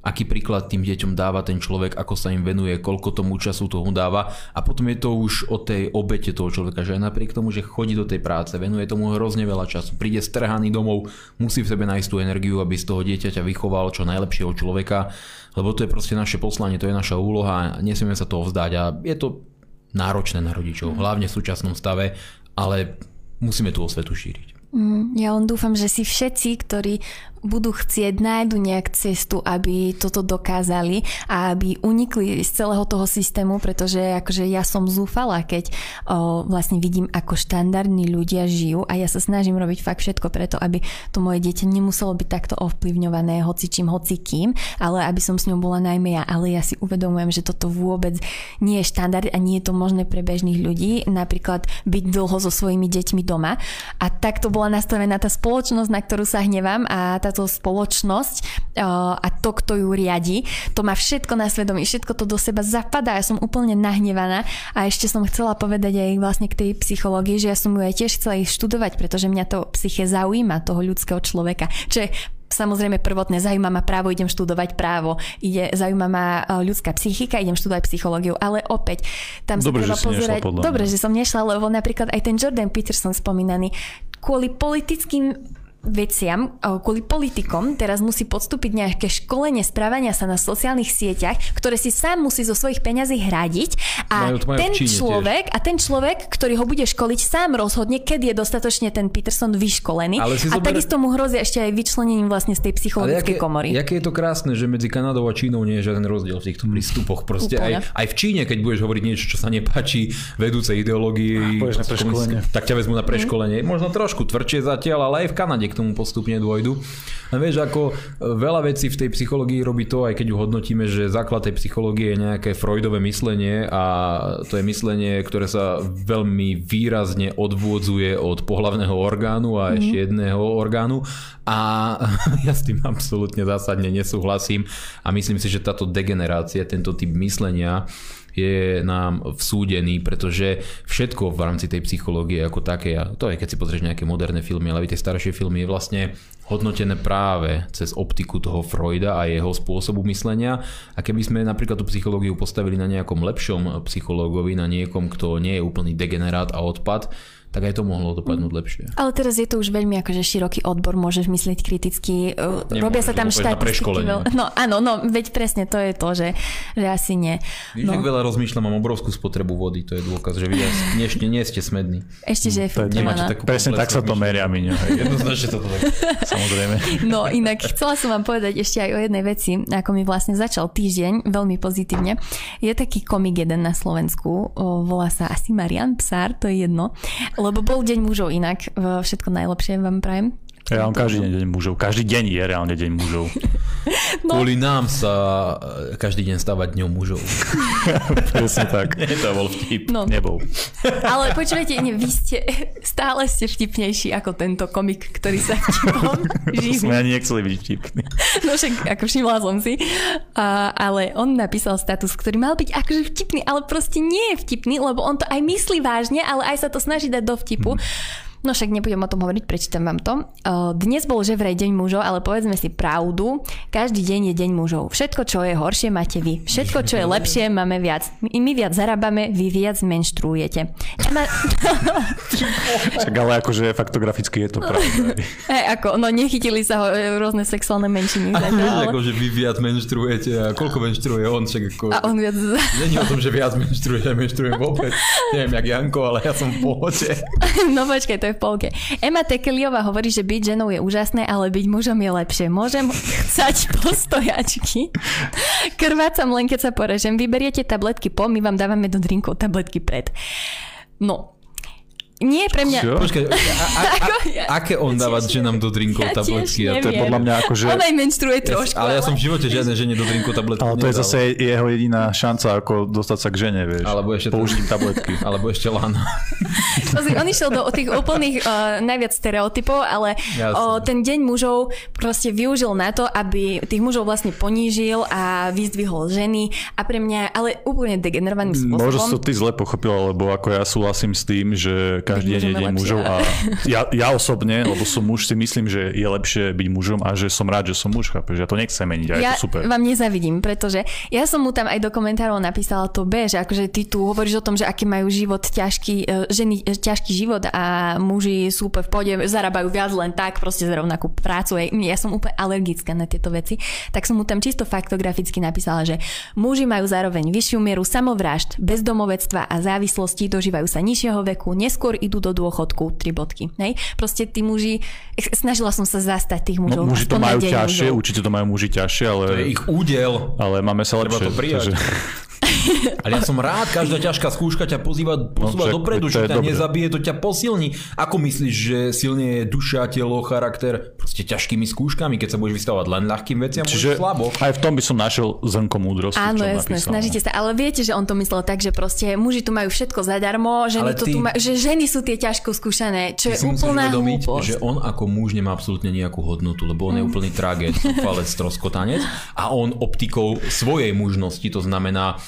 Speaker 3: aký príklad tým deťom dáva ten človek, ako sa im venuje, koľko tomu času tomu dáva. A potom je to už o tej obete toho človeka, že aj napriek tomu, že chodí do tej práce, venuje tomu hrozne veľa času, príde strhaný domov, musí v sebe nájsť tú energiu, aby z toho dieťaťa vychoval čo najlepšieho človeka, lebo to je proste naše poslanie, to je naša úloha nesmieme sa toho vzdať. A je to náročné na rodičov, hlavne v súčasnom stave, ale musíme tú osvetu šíriť.
Speaker 2: Mm, ja len dúfam, že si všetci, ktorí budú chcieť, nájdu nejak cestu, aby toto dokázali a aby unikli z celého toho systému, pretože akože ja som zúfala, keď o, vlastne vidím, ako štandardní ľudia žijú a ja sa snažím robiť fakt všetko preto, aby to moje dieťa nemuselo byť takto ovplyvňované hoci čím, hoci kým, ale aby som s ňou bola najmä ja. Ale ja si uvedomujem, že toto vôbec nie je štandard a nie je to možné pre bežných ľudí, napríklad byť dlho so svojimi deťmi doma. A takto bola nastavená tá spoločnosť, na ktorú sa hnevám a tá táto spoločnosť uh, a to, kto ju riadi, to má všetko na svedomí, všetko to do seba zapadá, ja som úplne nahnevaná a ešte som chcela povedať aj vlastne k tej psychológii, že ja som ju aj tiež chcela ich študovať, pretože mňa to psyche zaujíma, toho ľudského človeka. Čo je samozrejme prvotné, zaujíma ma právo, idem študovať právo, ide, zaujíma ma e, ľudská psychika, idem študovať psychológiu, ale opäť tam
Speaker 1: Dobre,
Speaker 2: sa treba
Speaker 1: pozerať.
Speaker 2: Dobre, že som nešla, lebo napríklad aj ten Jordan Peterson spomínaný, kvôli politickým veciam, kvôli politikom teraz musí podstúpiť nejaké školenie správania sa na sociálnych sieťach, ktoré si sám musí zo svojich peňazí hradiť a majú, majú ten človek tiež. a ten človek, ktorý ho bude školiť, sám rozhodne, kedy je dostatočne ten Peterson vyškolený Ale a zober... takisto mu hrozí ešte aj vyčlenením vlastne z tej psychologickej
Speaker 3: jaké,
Speaker 2: komory.
Speaker 3: Jaké je to krásne, že medzi Kanadou a Čínou nie je žiaden rozdiel v týchto prístupoch. Proste aj, aj v Číne, keď budeš hovoriť niečo, čo sa nepáči vedúcej ideológii, tak ťa vezmu na preškolenie. Mm. Možno trošku tvrdšie zatiaľ, ale aj v Kanade k tomu postupne dôjdu. A vieš, ako e, veľa vecí v tej psychológii robí to, aj keď ju hodnotíme, že základ tej psychológie je nejaké Freudové myslenie a to je myslenie, ktoré sa veľmi výrazne odvôdzuje od pohlavného orgánu a ešte mm. jedného orgánu a <laughs> ja s tým absolútne zásadne nesúhlasím a myslím si, že táto degenerácia, tento typ myslenia je nám vsúdený, pretože všetko v rámci tej psychológie ako také, a to je keď si pozrieš nejaké moderné filmy, ale aj tie staršie filmy, je vlastne hodnotené práve cez optiku toho Freuda a jeho spôsobu myslenia. A keby sme napríklad tú psychológiu postavili na nejakom lepšom psychológovi, na niekom, kto nie je úplný degenerát a odpad, tak aj to mohlo dopadnúť lepšie.
Speaker 2: Ale teraz je to už veľmi akože široký odbor, môžeš myslieť kriticky. Nemôžeš, Robia sa tam štatistiky. No áno, no veď presne to je to, že, že asi nie.
Speaker 3: Víš, no. veľa rozmýšľam, mám obrovskú spotrebu vody, to je dôkaz, že vy nie, nie ste smední.
Speaker 2: Ešte, že je
Speaker 1: takú Presne tak sa to meria, Miňo.
Speaker 3: Jednoznačne to tak. Samozrejme.
Speaker 2: No inak chcela som vám povedať ešte aj o jednej veci, ako mi vlastne začal týždeň veľmi pozitívne. Je taký komik jeden na Slovensku, volá sa asi Marian Psár, to je jedno lebo bol deň mužov inak. Všetko najlepšie vám prajem.
Speaker 1: Ja mám každý deň deň mužov. Každý deň je reálne deň mužov. <laughs>
Speaker 3: No. Kvôli nám sa e, každý deň stávať dňom mužov. <laughs>
Speaker 1: Presne tak. <laughs>
Speaker 3: Nie, to bol vtip.
Speaker 1: No. Nebol.
Speaker 2: Ale počujete, ne, vy ste, stále ste vtipnejší ako tento komik, ktorý sa vtipom živí.
Speaker 1: Sme ani nechceli byť vtipný.
Speaker 2: No však, ako všimla som si. A, ale on napísal status, ktorý mal byť akože vtipný, ale proste nie je vtipný, lebo on to aj myslí vážne, ale aj sa to snaží dať do vtipu. Hmm No však nebudem o tom hovoriť, prečítam vám to. Dnes bol že vraj deň mužov, ale povedzme si pravdu. Každý deň je deň mužov. Všetko, čo je horšie, máte vy. Všetko, čo je lepšie, máme viac. My viac zarábame, vy viac menštruujete. ma... <laughs>
Speaker 1: Však ale akože faktograficky je to pravda. <laughs>
Speaker 2: Hey, ako, no nechytili sa ho e, rôzne sexuálne menšiny.
Speaker 3: Ale... akože vy viac menštruujete a koľko menštruuje on? Však ako...
Speaker 2: A on viac...
Speaker 3: Není o tom, že viac menštruuje, ja menštruujem vôbec. Neviem, jak Janko, ale ja som v pohode. <laughs>
Speaker 2: no počkaj, to je v polke. Emma Tekeliová hovorí, že byť ženou je úžasné, ale byť mužom je lepšie. Môžem chcať <laughs> postojačky. Krvácam len keď sa porežem. Vyberiete tabletky po, my vám dávame do drinkov tabletky pred. No, nie je pre mňa...
Speaker 3: Čo? Počkaj, a, a, a, <laughs> ja, aké on dáva ženám do drinkov ja tabletky?
Speaker 2: A
Speaker 1: to je podľa mňa ako, že...
Speaker 2: On aj menstruuje trošku.
Speaker 3: Ja, ale ja som v živote žiadne žene do drinkov tabletky
Speaker 1: Ale to je zase jeho jediná šanca, ako dostať sa k žene, vieš.
Speaker 3: Alebo ešte
Speaker 1: Použiť tabletky. <laughs>
Speaker 3: Alebo ešte lana. <laughs>
Speaker 2: on išiel do tých úplných uh, najviac stereotypov, ale uh, ten deň mužov proste využil na to, aby tých mužov vlastne ponížil a vyzdvihol ženy a pre mňa, ale úplne degenerovaným spôsobom.
Speaker 1: Možno to ty zle pochopila, lebo ako ja súhlasím s tým, že každý deň je deň mužov a ja, ja osobne, lebo som muž, si myslím, že je lepšie byť mužom a že som rád, že som muž, chápeš? Ja to nechcem meniť a ja je to super.
Speaker 2: vám nezavidím, pretože ja som mu tam aj do komentárov napísala to B, že akože ty tu hovoríš o tom, že aký majú život ťažký, e, ženy e, ťažký život a muži sú úplne v pôde, zarábajú viac len tak, proste za rovnakú prácu. Ja som úplne alergická na tieto veci. Tak som mu tam čisto faktograficky napísala, že muži majú zároveň vyššiu mieru samovrážd, bezdomovectva a závislosti, dožívajú sa nižšieho veku, neskôr idú do dôchodku, tri bodky. Hej? Proste tí muži, snažila som sa zastať tých mužov.
Speaker 1: No, muži to majú ťažšie, mužov. určite to majú muži ťažšie, ale...
Speaker 3: To je ich údel.
Speaker 1: Ale máme sa lepšie.
Speaker 3: Treba to prijať. Takže... <laughs> <laughs> Ale ja som rád, každá ťažká skúška ťa pozýva, posúva no, dopredu, že ťa nezabije, to ťa posilní. Ako myslíš, že silne je duša, telo, charakter? Proste ťažkými skúškami, keď sa budeš vystavovať len ľahkým veciam, Čiže slabo.
Speaker 1: Aj v tom by som našiel zrnko múdrosti.
Speaker 2: Áno, jasné, napísal. snažíte sa. Ale viete, že on to myslel tak, že proste muži tu majú všetko zadarmo, ženy ty, tu majú, že ženy sú tie ťažko skúšané, čo je úplná hlúposť.
Speaker 3: že on ako muž nemá absolútne nejakú hodnotu, lebo on je mm. úplný traget, <laughs> falec, stroskotanec a on optikou svojej mužnosti, to znamená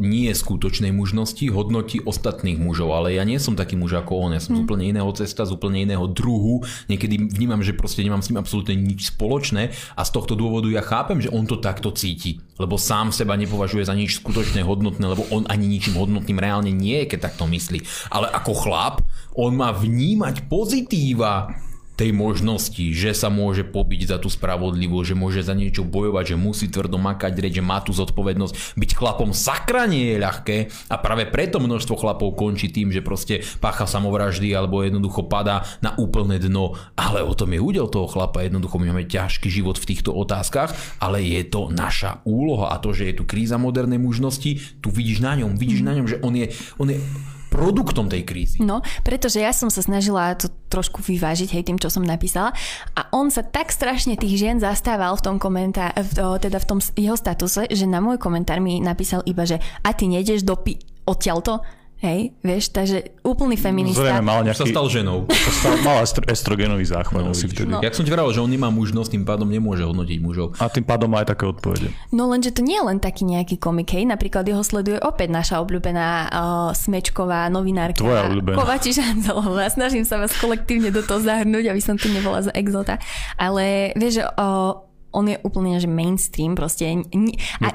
Speaker 3: nie skutočnej mužnosti, hodnotí ostatných mužov, ale ja nie som taký muž ako on, ja som mm. z úplne iného cesta, z úplne iného druhu, niekedy vnímam, že proste nemám s ním absolútne nič spoločné a z tohto dôvodu ja chápem, že on to takto cíti, lebo sám seba nepovažuje za nič skutočné hodnotné, lebo on ani ničím hodnotným reálne nie je, keď takto myslí. Ale ako chlap, on má vnímať pozitíva tej možnosti, že sa môže pobiť za tú spravodlivosť, že môže za niečo bojovať, že musí tvrdo makať reč, že má tú zodpovednosť. Byť chlapom sakra nie je ľahké a práve preto množstvo chlapov končí tým, že proste pácha samovraždy alebo jednoducho padá na úplné dno. Ale o tom je údel toho chlapa, jednoducho my máme ťažký život v týchto otázkach, ale je to naša úloha a to, že je tu kríza modernej mužnosti, tu vidíš na ňom, vidíš na ňom, že on je, on je produktom tej krízy.
Speaker 2: No, pretože ja som sa snažila to trošku vyvážiť hej tým, čo som napísala a on sa tak strašne tých žien zastával v tom komentá, v, teda v tom jeho statuse, že na môj komentár mi napísal iba, že a ty nejdeš do pi- odtiaľto Hej, vieš, takže úplný feminista.
Speaker 3: Zrejme mal nejaký... Sa stal ženou.
Speaker 1: Stal, mal estrogenový záchvat no, asi vtedy.
Speaker 3: No. Jak som ti vravel, že on nemá mužnosť, tým pádom nemôže hodnotiť mužov.
Speaker 1: A tým pádom má aj také odpovede.
Speaker 2: No lenže to nie je len taký nejaký komik, hej. Napríklad jeho sleduje opäť naša obľúbená uh, smečková novinárka.
Speaker 1: Tvoja obľúbená.
Speaker 2: Kovači Žanzelová. Snažím sa vás kolektívne do toho zahrnúť, aby som tu nebola za exota. Ale vieš, že uh, on je úplne že mainstream, proste.
Speaker 1: A,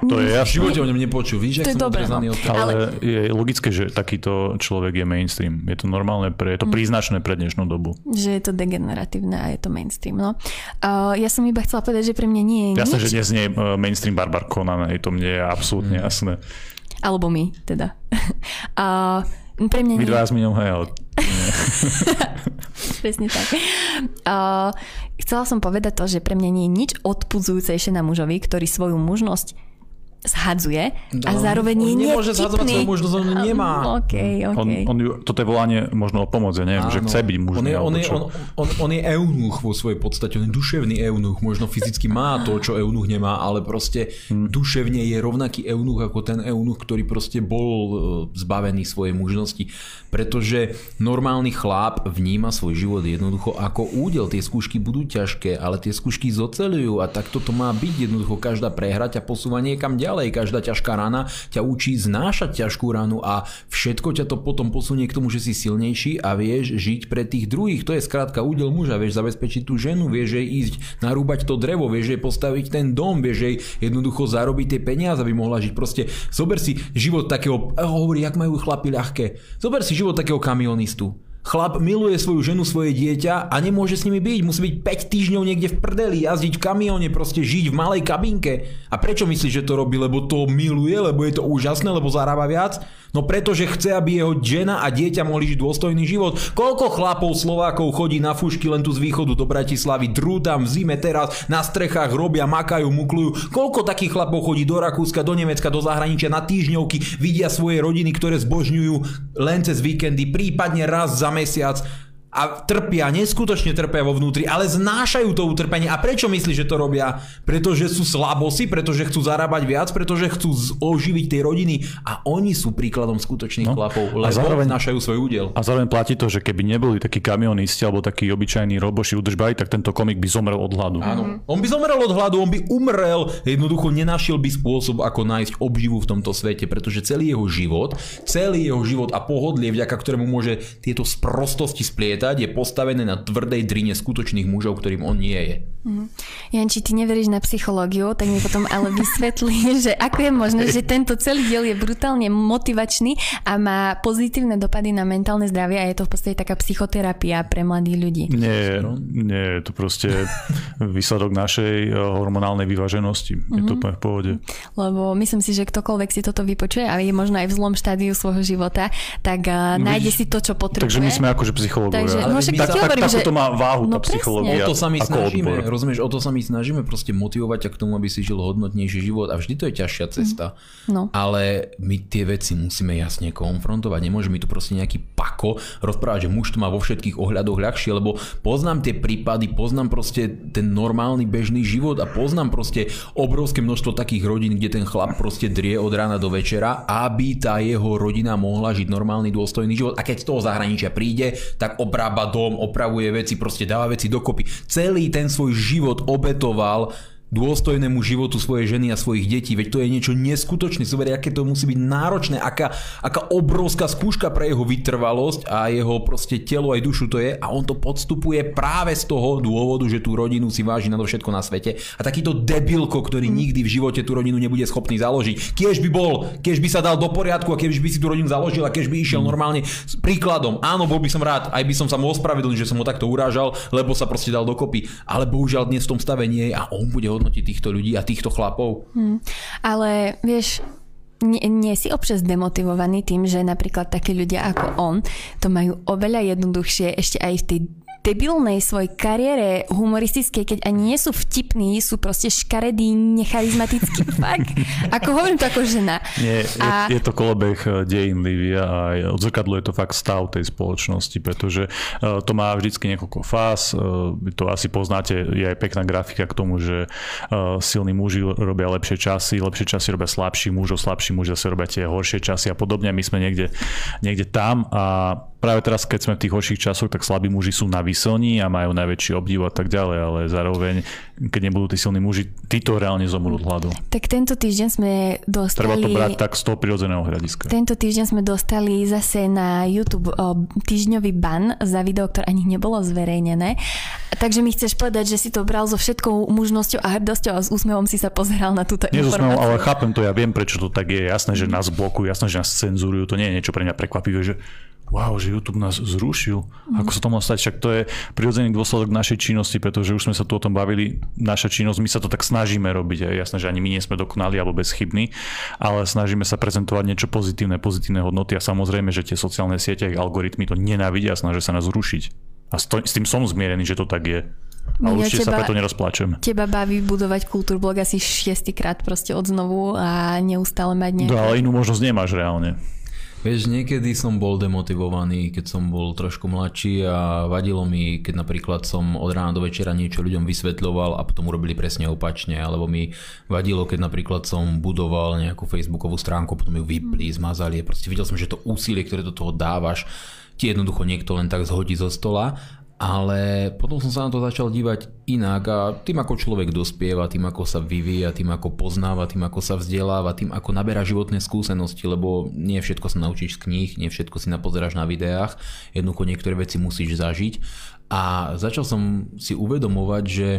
Speaker 1: no to je ja
Speaker 3: v živote o ňom nepočul, víš,
Speaker 2: to je dobré, no.
Speaker 1: ale... ale je logické, že takýto človek je mainstream. Je to normálne, pre, je to mm. príznačné pre dnešnú dobu.
Speaker 2: Že je to degeneratívne a je to mainstream, no. Uh, ja som iba chcela povedať, že pre mňa nie je
Speaker 1: Jasné,
Speaker 2: nič...
Speaker 1: že dnes nie je uh, mainstream Barbar Conan, to mne je absolútne mm. jasné.
Speaker 2: Alebo my, teda. <laughs> uh, pre mňa
Speaker 1: My nie... dva s Miňom, hej, ale... <laughs>
Speaker 2: Presne tak. Uh, chcela som povedať to, že pre mňa nie je nič odpudzujúcejšie na mužovi, ktorý svoju mužnosť zhadzuje a no, zároveň je
Speaker 3: nemôže zhadzovať svoju možnosť, on nemá. <laughs>
Speaker 2: Okay, okay.
Speaker 1: On, on, toto je volanie možno o pomoc, ja neviem, Áno. že chce byť muž.
Speaker 3: On je, on, je, on, on, on je eunuch vo svojej podstate, on je duševný eunuch, možno fyzicky má to, čo eunuch nemá, ale proste hmm. duševne je rovnaký eunuch ako ten eunuch, ktorý proste bol e, zbavený svojej mužnosti. Pretože normálny chlap vníma svoj život jednoducho ako údel. Tie skúšky budú ťažké, ale tie skúšky zocelujú a takto to má byť. Jednoducho každá prehra ťa posúva niekam ďalej ďalej. Každá ťažká rana ťa učí znášať ťažkú ranu a všetko ťa to potom posunie k tomu, že si silnejší a vieš žiť pre tých druhých. To je skrátka údel muža, vieš zabezpečiť tú ženu, vieš jej ísť narúbať to drevo, vieš jej postaviť ten dom, vieš jej jednoducho zarobiť tie peniaze, aby mohla žiť. Proste zober si život takého, hovorí, jak majú chlapi ľahké. Zober si život takého kamionistu Chlap miluje svoju ženu, svoje dieťa a nemôže s nimi byť. Musí byť 5 týždňov niekde v prdeli, jazdiť v kamióne, proste žiť v malej kabinke. A prečo myslíš, že to robí? Lebo to miluje, lebo je to úžasné, lebo zarába viac? No pretože chce, aby jeho žena a dieťa mohli žiť dôstojný život. Koľko chlapov Slovákov chodí na fušky len tu z východu do Bratislavy, drú tam v zime teraz, na strechách robia, makajú, muklujú. Koľko takých chlapov chodí do Rakúska, do Nemecka, do zahraničia na týždňovky, vidia svoje rodiny, ktoré zbožňujú len cez víkendy, prípadne raz za mesiac a trpia, neskutočne trpia vo vnútri, ale znášajú to utrpenie. A prečo myslíš, že to robia? Pretože sú slabosi, pretože chcú zarábať viac, pretože chcú oživiť tie rodiny a oni sú príkladom skutočných no. chlapov, lebo a zároveň, znášajú svoj údel.
Speaker 1: A zároveň platí to, že keby neboli takí kamionisti alebo takí obyčajní roboši udržbali, tak tento komik by zomrel od hladu.
Speaker 3: Áno. On by zomrel od hladu, on by umrel, jednoducho nenašiel by spôsob, ako nájsť obživu v tomto svete, pretože celý jeho život, celý jeho život a pohodlie, vďaka ktorému môže tieto sprostosti splieť lietať, je postavené na tvrdej drine skutočných mužov, ktorým on nie je. Mm.
Speaker 2: Janči, ty neveríš na psychológiu, tak mi potom ale vysvetlí, <laughs> že ako je možné, že tento celý diel je brutálne motivačný a má pozitívne dopady na mentálne zdravie a je to v podstate taká psychoterapia pre mladých ľudí.
Speaker 1: Nie, nie, je to proste výsledok našej eh, hormonálnej vyváženosti. Je to mhm. úplne v pohode.
Speaker 2: Lebo myslím si, že ktokoľvek si toto vypočuje a je možno aj v zlom štádiu svojho života, tak uh, nájde si to, čo potrebuje.
Speaker 1: Takže my sme akože psychológovia.
Speaker 2: Takže že, no, však
Speaker 1: tak, tak, hovorím, tak, že... to má váhu no, tá psychológia.
Speaker 3: O to sa my snažíme, odbor. rozumieš, o to sa my snažíme proste motivovať ťa k tomu, aby si žil hodnotnejší život a vždy to je ťažšia cesta. Mm. No. Ale my tie veci musíme jasne konfrontovať. Nemôže mi tu proste nejaký pako rozprávať, že muž to má vo všetkých ohľadoch ľahšie, lebo poznám tie prípady, poznám proste ten normálny bežný život a poznám proste obrovské množstvo takých rodín, kde ten chlap proste drie od rána do večera, aby tá jeho rodina mohla žiť normálny dôstojný život. A keď z toho zahraničia príde, tak obrába dom, opravuje veci, proste dáva veci dokopy. Celý ten svoj život obetoval dôstojnému životu svojej ženy a svojich detí. Veď to je niečo neskutočné. Zoberie, aké to musí byť náročné, aká, aká obrovská skúška pre jeho vytrvalosť a jeho proste telo aj dušu to je a on to podstupuje práve z toho dôvodu, že tú rodinu si váži na to všetko na svete. A takýto debilko, ktorý nikdy v živote tú rodinu nebude schopný založiť. Kiež by bol, keď by sa dal do poriadku a keď by si tú rodinu založil a keď by išiel normálne s príkladom. Áno, bol by som rád, aj by som sa mu ospravedlnil, že som ho takto urážal, lebo sa proste dal dokopy. Ale bohužiaľ dnes v tom stave nie je a on bude hodnotiť týchto ľudí a týchto chlapov. Hmm.
Speaker 2: Ale vieš, nie, nie si občas demotivovaný tým, že napríklad takí ľudia ako on to majú oveľa jednoduchšie ešte aj v tej debilnej svojej kariére humoristickej, keď ani nie sú vtipní, sú proste škaredí, necharizmatickí. <laughs> Fakt. Ako hovorím to ako žena.
Speaker 1: Nie, a... je, je to kolobeh eh, dejín Livia a odzrkadluje to fakt stav tej spoločnosti, pretože uh, to má vždycky niekoľko fáz. Uh, to asi poznáte, je aj pekná grafika k tomu, že silní muži robia lepšie časy, lepšie časy robia slabší mužov, slabší muži zase robia tie horšie časy a podobne. My sme niekde, niekde tam a práve teraz, keď sme v tých horších časoch, tak slabí muži sú na vysoni a majú najväčší obdiv a tak ďalej, ale zároveň, keď nebudú tí silní muži, títo reálne zomrú hladu.
Speaker 2: Tak tento týždeň sme dostali...
Speaker 1: Treba to brať tak z toho prirodzeného hľadiska.
Speaker 2: Tento týždeň sme dostali zase na YouTube týždňový ban za video, ktoré ani nebolo zverejnené. Takže mi chceš povedať, že si to bral so všetkou mužnosťou a hrdosťou a s úsmevom si sa pozeral na túto Nie informáciu.
Speaker 1: ale chápem to, ja viem, prečo to tak je. Jasné, že nás blokujú, jasné, že nás cenzurujú, to nie je niečo pre mňa prekvapivé, že wow, že YouTube nás zrušil. Mm. Ako sa to mohlo stať? Však to je prirodzený dôsledok našej činnosti, pretože už sme sa tu o tom bavili. Naša činnosť, my sa to tak snažíme robiť. Je jasné, že ani my nie sme dokonali alebo bezchybní, ale snažíme sa prezentovať niečo pozitívne, pozitívne hodnoty a samozrejme, že tie sociálne siete a algoritmy to nenávidia a snažia sa nás zrušiť. A s tým som zmierený, že to tak je. A Mňa určite teba, sa preto nerozpláčem.
Speaker 2: Teba baví budovať kultúrblog asi šiestýkrát proste od znovu a neustále mať nejaké...
Speaker 1: No ale inú možnosť nemáš reálne.
Speaker 3: Vieš, niekedy som bol demotivovaný, keď som bol trošku mladší a vadilo mi, keď napríklad som od rána do večera niečo ľuďom vysvetľoval a potom urobili presne opačne, alebo mi vadilo, keď napríklad som budoval nejakú facebookovú stránku, potom ju vypli, zmazali. Proste videl som, že to úsilie, ktoré do toho dávaš, ti jednoducho niekto len tak zhodí zo stola ale potom som sa na to začal dívať inak a tým ako človek dospieva, tým ako sa vyvíja, tým ako poznáva, tým ako sa vzdeláva, tým ako naberá životné skúsenosti, lebo nie všetko sa naučíš z kníh, nie všetko si napozeráš na videách, jednoducho niektoré veci musíš zažiť. A začal som si uvedomovať, že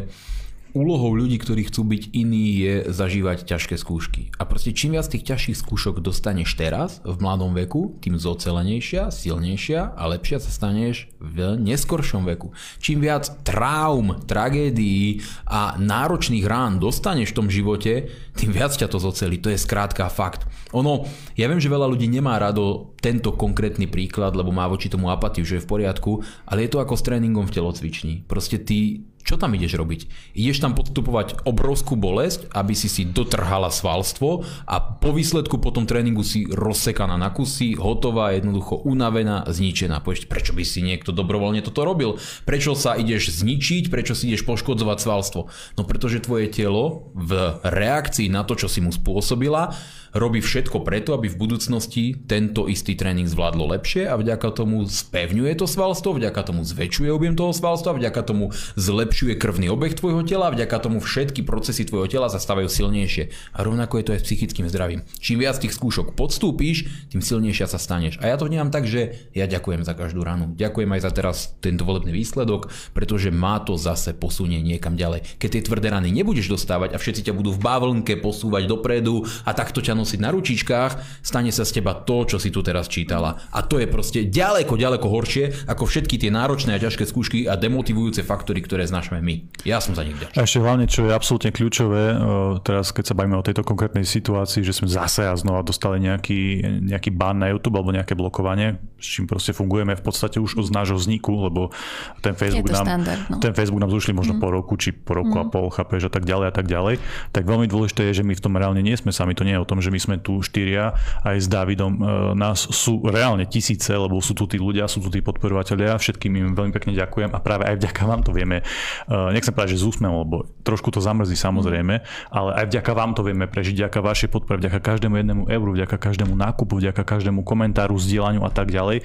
Speaker 3: úlohou ľudí, ktorí chcú byť iní, je zažívať ťažké skúšky. A proste čím viac tých ťažších skúšok dostaneš teraz, v mladom veku, tým zocelenejšia, silnejšia a lepšia sa staneš v neskoršom veku. Čím viac traum, tragédií a náročných rán dostaneš v tom živote, tým viac ťa to zoceli. To je skrátka fakt. Ono, ja viem, že veľa ľudí nemá rado tento konkrétny príklad, lebo má voči tomu apatiu, že je v poriadku, ale je to ako s tréningom v telocvični. Proste ty čo tam ideš robiť? Ideš tam podstupovať obrovskú bolesť, aby si si dotrhala svalstvo a po výsledku po tom tréningu si rozsekaná na kusy, hotová, jednoducho unavená, zničená. Povieš, prečo by si niekto dobrovoľne toto robil? Prečo sa ideš zničiť? Prečo si ideš poškodzovať svalstvo? No pretože tvoje telo v reakcii na to, čo si mu spôsobila, robí všetko preto, aby v budúcnosti tento istý tréning zvládlo lepšie a vďaka tomu spevňuje to svalstvo, vďaka tomu zväčšuje objem toho svalstva, vďaka tomu zlepšuje krvný obeh tvojho tela, vďaka tomu všetky procesy tvojho tela zastávajú silnejšie. A rovnako je to aj s psychickým zdravím. Čím viac tých skúšok podstúpíš, tým silnejšia sa staneš. A ja to vnímam tak, že ja ďakujem za každú ranu. Ďakujem aj za teraz tento volebný výsledok, pretože má to zase posunie niekam ďalej. Keď tie tvrdé rany nebudeš dostávať a všetci ťa budú v bávlnke posúvať dopredu a takto ťa nosiť na ručičkách, stane sa z teba to, čo si tu teraz čítala. A to je proste ďaleko, ďaleko horšie ako všetky tie náročné a ťažké skúšky a demotivujúce faktory, ktoré znášaš prinášame my. Ja som za nich
Speaker 1: vďačný. A ešte hlavne, čo je absolútne kľúčové, teraz keď sa bavíme o tejto konkrétnej situácii, že sme zase a znova dostali nejaký, nejaký ban na YouTube alebo nejaké blokovanie, s čím proste fungujeme v podstate už od nášho vzniku, lebo ten Facebook, nám, štandard, no. ten Facebook nám zrušili možno mm. po roku, či po roku mm. a pol, chápeš, a tak ďalej a tak ďalej. Tak veľmi dôležité je, že my v tom reálne nie sme sami. To nie je o tom, že my sme tu štyria aj s Davidom. E, nás sú reálne tisíce, lebo sú tu tí ľudia, sú tu tí podporovatelia. Všetkým im veľmi pekne ďakujem a práve aj vďaka vám to vieme, nechcem povedať, že z úsmevom, lebo trošku to zamrzí samozrejme, ale aj vďaka vám to vieme prežiť, vďaka vašej podpore, vďaka každému jednému euru, vďaka každému nákupu, vďaka každému komentáru, zdieľaniu a tak ďalej. E,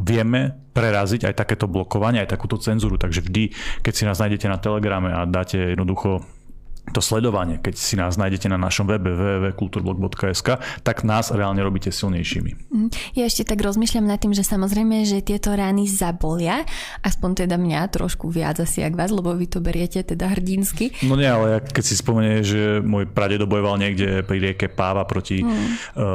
Speaker 1: vieme preraziť aj takéto blokovanie, aj takúto cenzúru. Takže vždy, keď si nás nájdete na Telegrame a dáte jednoducho to sledovanie, keď si nás nájdete na našom webe www.kulturblog.sk, tak nás reálne robíte silnejšími.
Speaker 2: Mhm. Ja ešte tak rozmýšľam nad tým, že samozrejme, že tieto rány zabolia, aspoň teda mňa trošku viac asi ak vás, lebo vy to beriete teda hrdinsky.
Speaker 1: No nie, ale keď si spomenie, že môj pradedo bojoval niekde pri rieke Páva proti mm. uh,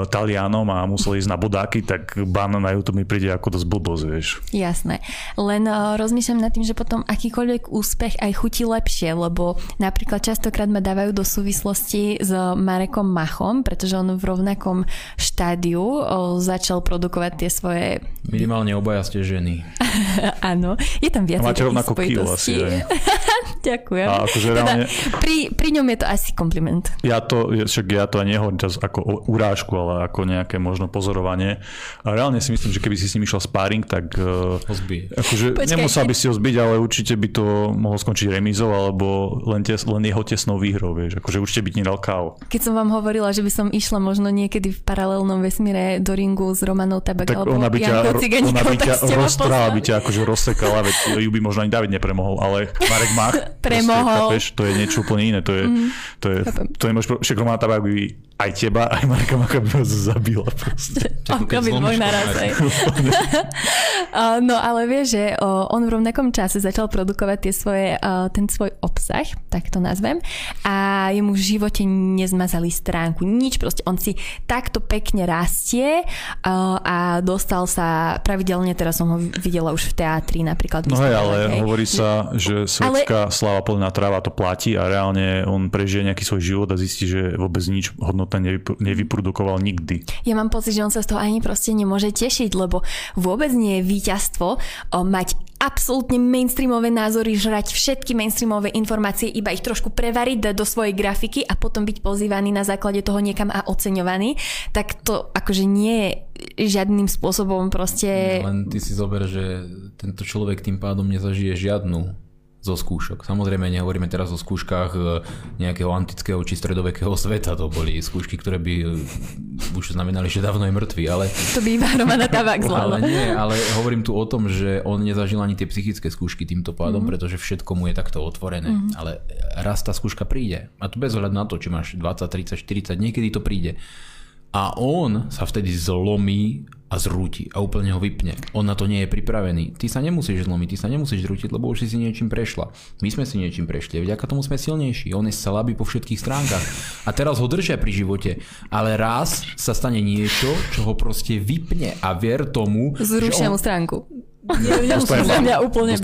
Speaker 1: Talianom a museli ísť na bodáky, tak ban na YouTube mi príde ako dosť blbosť, vieš.
Speaker 2: Jasné. Len uh, rozmýšľam nad tým, že potom akýkoľvek úspech aj chutí lepšie, lebo napríklad častokrát častokrát ma dávajú do súvislosti s Marekom Machom, pretože on v rovnakom štádiu začal produkovať tie svoje...
Speaker 3: Minimálne obaja ste ženy. <laughs>
Speaker 2: Áno, je tam viac
Speaker 1: Máte rovnako kilo asi. <laughs>
Speaker 2: Ďakujem. A akože teda, reálne... pri, pri ňom je to asi kompliment.
Speaker 1: Ja to, však ja to aj nehovorím čas ako urážku, ale ako nejaké možno pozorovanie. A reálne si myslím, že keby si s ním išiel sparing, tak
Speaker 3: Ozbije.
Speaker 1: akože nemusel by si ho zbiť, ale určite by to mohlo skončiť remízou alebo len, tes, len jeho tesnou jasnou výhrou, vieš, akože určite byť nedal KO.
Speaker 2: Keď som vám hovorila, že by som išla možno niekedy v paralelnom vesmíre do ringu s Romanou Tabak tak alebo ona by ťa,
Speaker 1: ona by ťa roztrhala, by ťa akože rozsekala, veď ju by možno ani David nepremohol, ale Marek Mach, <laughs>
Speaker 2: premohol.
Speaker 1: Proste, to je niečo úplne iné, to je, mm. to je, to je, to je však Romana Tabak by aj teba, aj Marka vás zabila proste.
Speaker 2: Robiť dvoj naraz, No ale vieš, že on v rovnakom čase začal produkovať tie svoje, ten svoj obsah, tak to nazvem, a jemu v živote nezmazali stránku, nič proste. On si takto pekne rastie a dostal sa pravidelne, teraz som ho videla už v teatri napríklad.
Speaker 1: No hej, ale hej. hovorí sa, že svetská ale... sláva plná tráva to platí a reálne on prežije nejaký svoj život a zistí, že vôbec nič hodnotné nevyprodukoval nikdy.
Speaker 2: Ja mám pocit, že on sa z toho ani proste nemôže tešiť, lebo vôbec nie je víťazstvo mať absolútne mainstreamové názory, žrať všetky mainstreamové informácie, iba ich trošku prevariť, dať do svojej grafiky a potom byť pozývaný na základe toho niekam a oceňovaný, tak to akože nie je žiadnym spôsobom proste...
Speaker 3: len ty si zober, že tento človek tým pádom nezažije žiadnu zo skúšok. Samozrejme nehovoríme teraz o skúškach e, nejakého antického či stredovekého sveta, to boli skúšky, ktoré by e, už znamenali, že dávno je mŕtvy, ale...
Speaker 2: To by iba Romana Tabak <laughs>
Speaker 3: Ale nie, ale hovorím tu o tom, že on nezažil ani tie psychické skúšky týmto pádom, mm-hmm. pretože všetko mu je takto otvorené. Mm-hmm. Ale raz tá skúška príde. A to bez ohľadu na to, či máš 20, 30, 40, niekedy to príde. A on sa vtedy zlomí a zrúti a úplne ho vypne. On na to nie je pripravený. Ty sa nemusíš zlomiť, ty sa nemusíš zrútiť, lebo už si si niečím prešla. My sme si niečím prešli, vďaka tomu sme silnejší. On je slabý po všetkých stránkach. A teraz ho držia pri živote. Ale raz sa stane niečo, čo ho proste vypne a ver tomu,
Speaker 2: Zrušia on... mu stránku.
Speaker 3: Nie, nemusia mňa úplne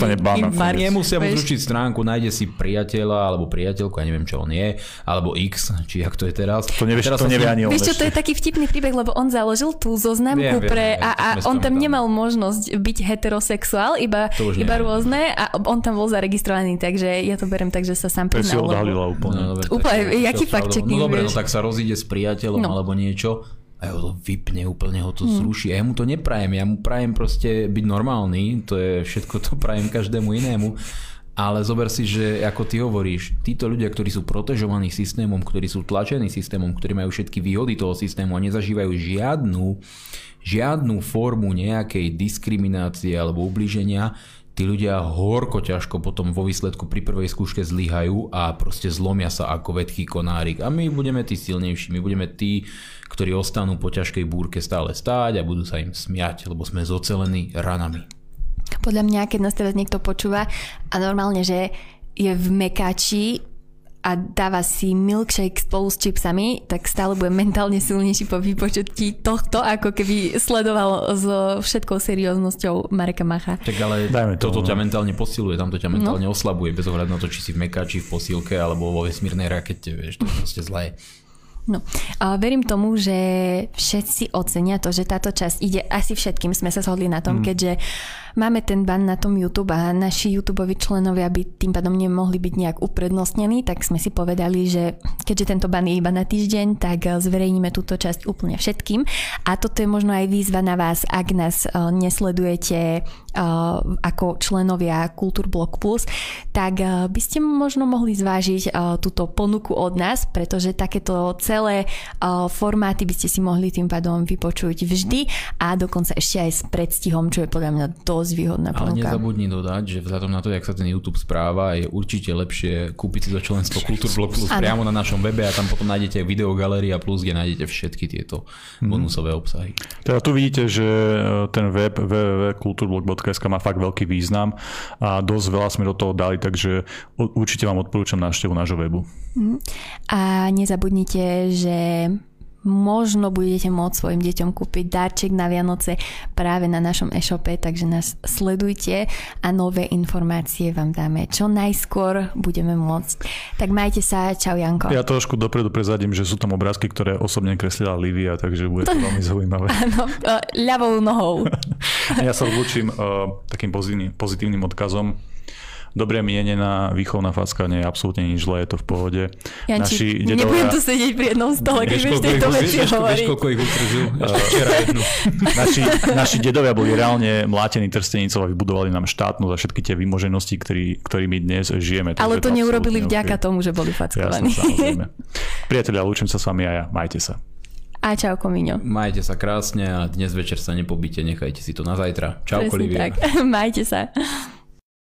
Speaker 3: Nemusia mu zručiť stránku, nájde si priateľa alebo priateľku, ja neviem, čo on je, alebo X, či jak to je teraz.
Speaker 1: To, nevieš, teraz to nevie ani
Speaker 2: on Vieš čo, to je taký vtipný príbeh, lebo on založil tú zoznamku viem, pre... Viem, a, a on tam nemal možnosť byť heterosexuál, iba, iba rôzne a on tam bol zaregistrovaný, takže ja to berem tak, že sa sám
Speaker 1: priznal. Lebo... úplne. No,
Speaker 2: úplne, jaký fakt
Speaker 3: No dobre, no tak sa rozíde s priateľom no. alebo niečo a ho to vypne, úplne ho to hmm. zruší. A ja mu to neprajem, ja mu prajem proste byť normálny, to je všetko to prajem každému inému. Ale zober si, že ako ty hovoríš, títo ľudia, ktorí sú protežovaní systémom, ktorí sú tlačení systémom, ktorí majú všetky výhody toho systému a nezažívajú žiadnu, žiadnu formu nejakej diskriminácie alebo ubliženia, tí ľudia horko ťažko potom vo výsledku pri prvej skúške zlyhajú a proste zlomia sa ako vedký konárik. A my budeme tí silnejší, my budeme tí, ktorí ostanú po ťažkej búrke stále stáť a budú sa im smiať, lebo sme zocelení ranami.
Speaker 2: Podľa mňa, keď nás teraz niekto počúva a normálne, že je v mekači a dáva si milkshake spolu s chipsami, tak stále bude mentálne silnejší po vypočutí tohto, ako keby sledoval s všetkou serióznosťou Mareka Macha.
Speaker 3: Tak ale Dajme toto ťa mentálne posiluje, tam to ťa mentálne no. oslabuje, bez ohľadu na to, či si v mekači, v posílke alebo vo vesmírnej rakete, vieš, to je proste zlé.
Speaker 2: No, a verím tomu, že všetci ocenia to, že táto časť ide asi všetkým, sme sa zhodli na tom, mm. keďže máme ten ban na tom YouTube a naši YouTube členovia by tým pádom nemohli byť nejak uprednostnení, tak sme si povedali, že keďže tento ban je iba na týždeň, tak zverejníme túto časť úplne všetkým. A toto je možno aj výzva na vás, ak nás uh, nesledujete uh, ako členovia Kultúrblok Plus, tak by ste možno mohli zvážiť túto ponuku od nás, pretože takéto celé formáty by ste si mohli tým pádom vypočuť vždy a dokonca ešte aj s predstihom, čo je podľa mňa dosť výhodná
Speaker 3: ponuka. Ale nezabudni dodať, že vzhľadom na to, jak sa ten YouTube správa, je určite lepšie kúpiť si to členstvo Kultúrblog Plus ano. priamo na našom webe a tam potom nájdete videogaleria plus, kde nájdete všetky tieto mhm. bonusové obsahy.
Speaker 1: Teda tu vidíte, že e, ten web www.kulturblog.sk má fakt veľký význam a dosť veľa sme do toho dali, takže určite vám odporúčam návštevu nášho webu.
Speaker 2: Mhm. A nezabudnite, že možno budete môcť svojim deťom kúpiť darček na Vianoce práve na našom e-shope, takže nás sledujte a nové informácie vám dáme čo najskôr budeme môcť. Tak majte sa, čau Janko.
Speaker 1: Ja trošku dopredu prezadím, že sú tam obrázky, ktoré osobne kreslila Livia, takže bude to <laughs> veľmi zaujímavé.
Speaker 2: Áno, ľavou nohou. <laughs>
Speaker 1: ja sa odlučím uh, takým pozitívnym, pozitívnym odkazom dobre mienená výchovná facka nie je absolútne nič zlé, je to v pohode.
Speaker 2: Janči, Naši dedovia... nebudem tu sedieť pri jednom stole, keď budeš tejto veci hovoriť. Vieš, koľko ich utržil?
Speaker 3: Včera <laughs> jednu.
Speaker 1: naši, naši dedovia boli reálne mlátení trstenicou a vybudovali nám štátnu za všetky tie vymoženosti, ktorý, ktorými dnes žijeme.
Speaker 2: Ale to, to neurobili vďaka okay. tomu, že boli fackovaní.
Speaker 1: Jasne, Priatelia, lúčim sa s vami a ja. Majte sa.
Speaker 2: A čau, Komíňo.
Speaker 3: Majte sa krásne a dnes večer sa nepobíte, nechajte si to na zajtra. Čau, Olivia.
Speaker 2: tak. <laughs> Majte sa.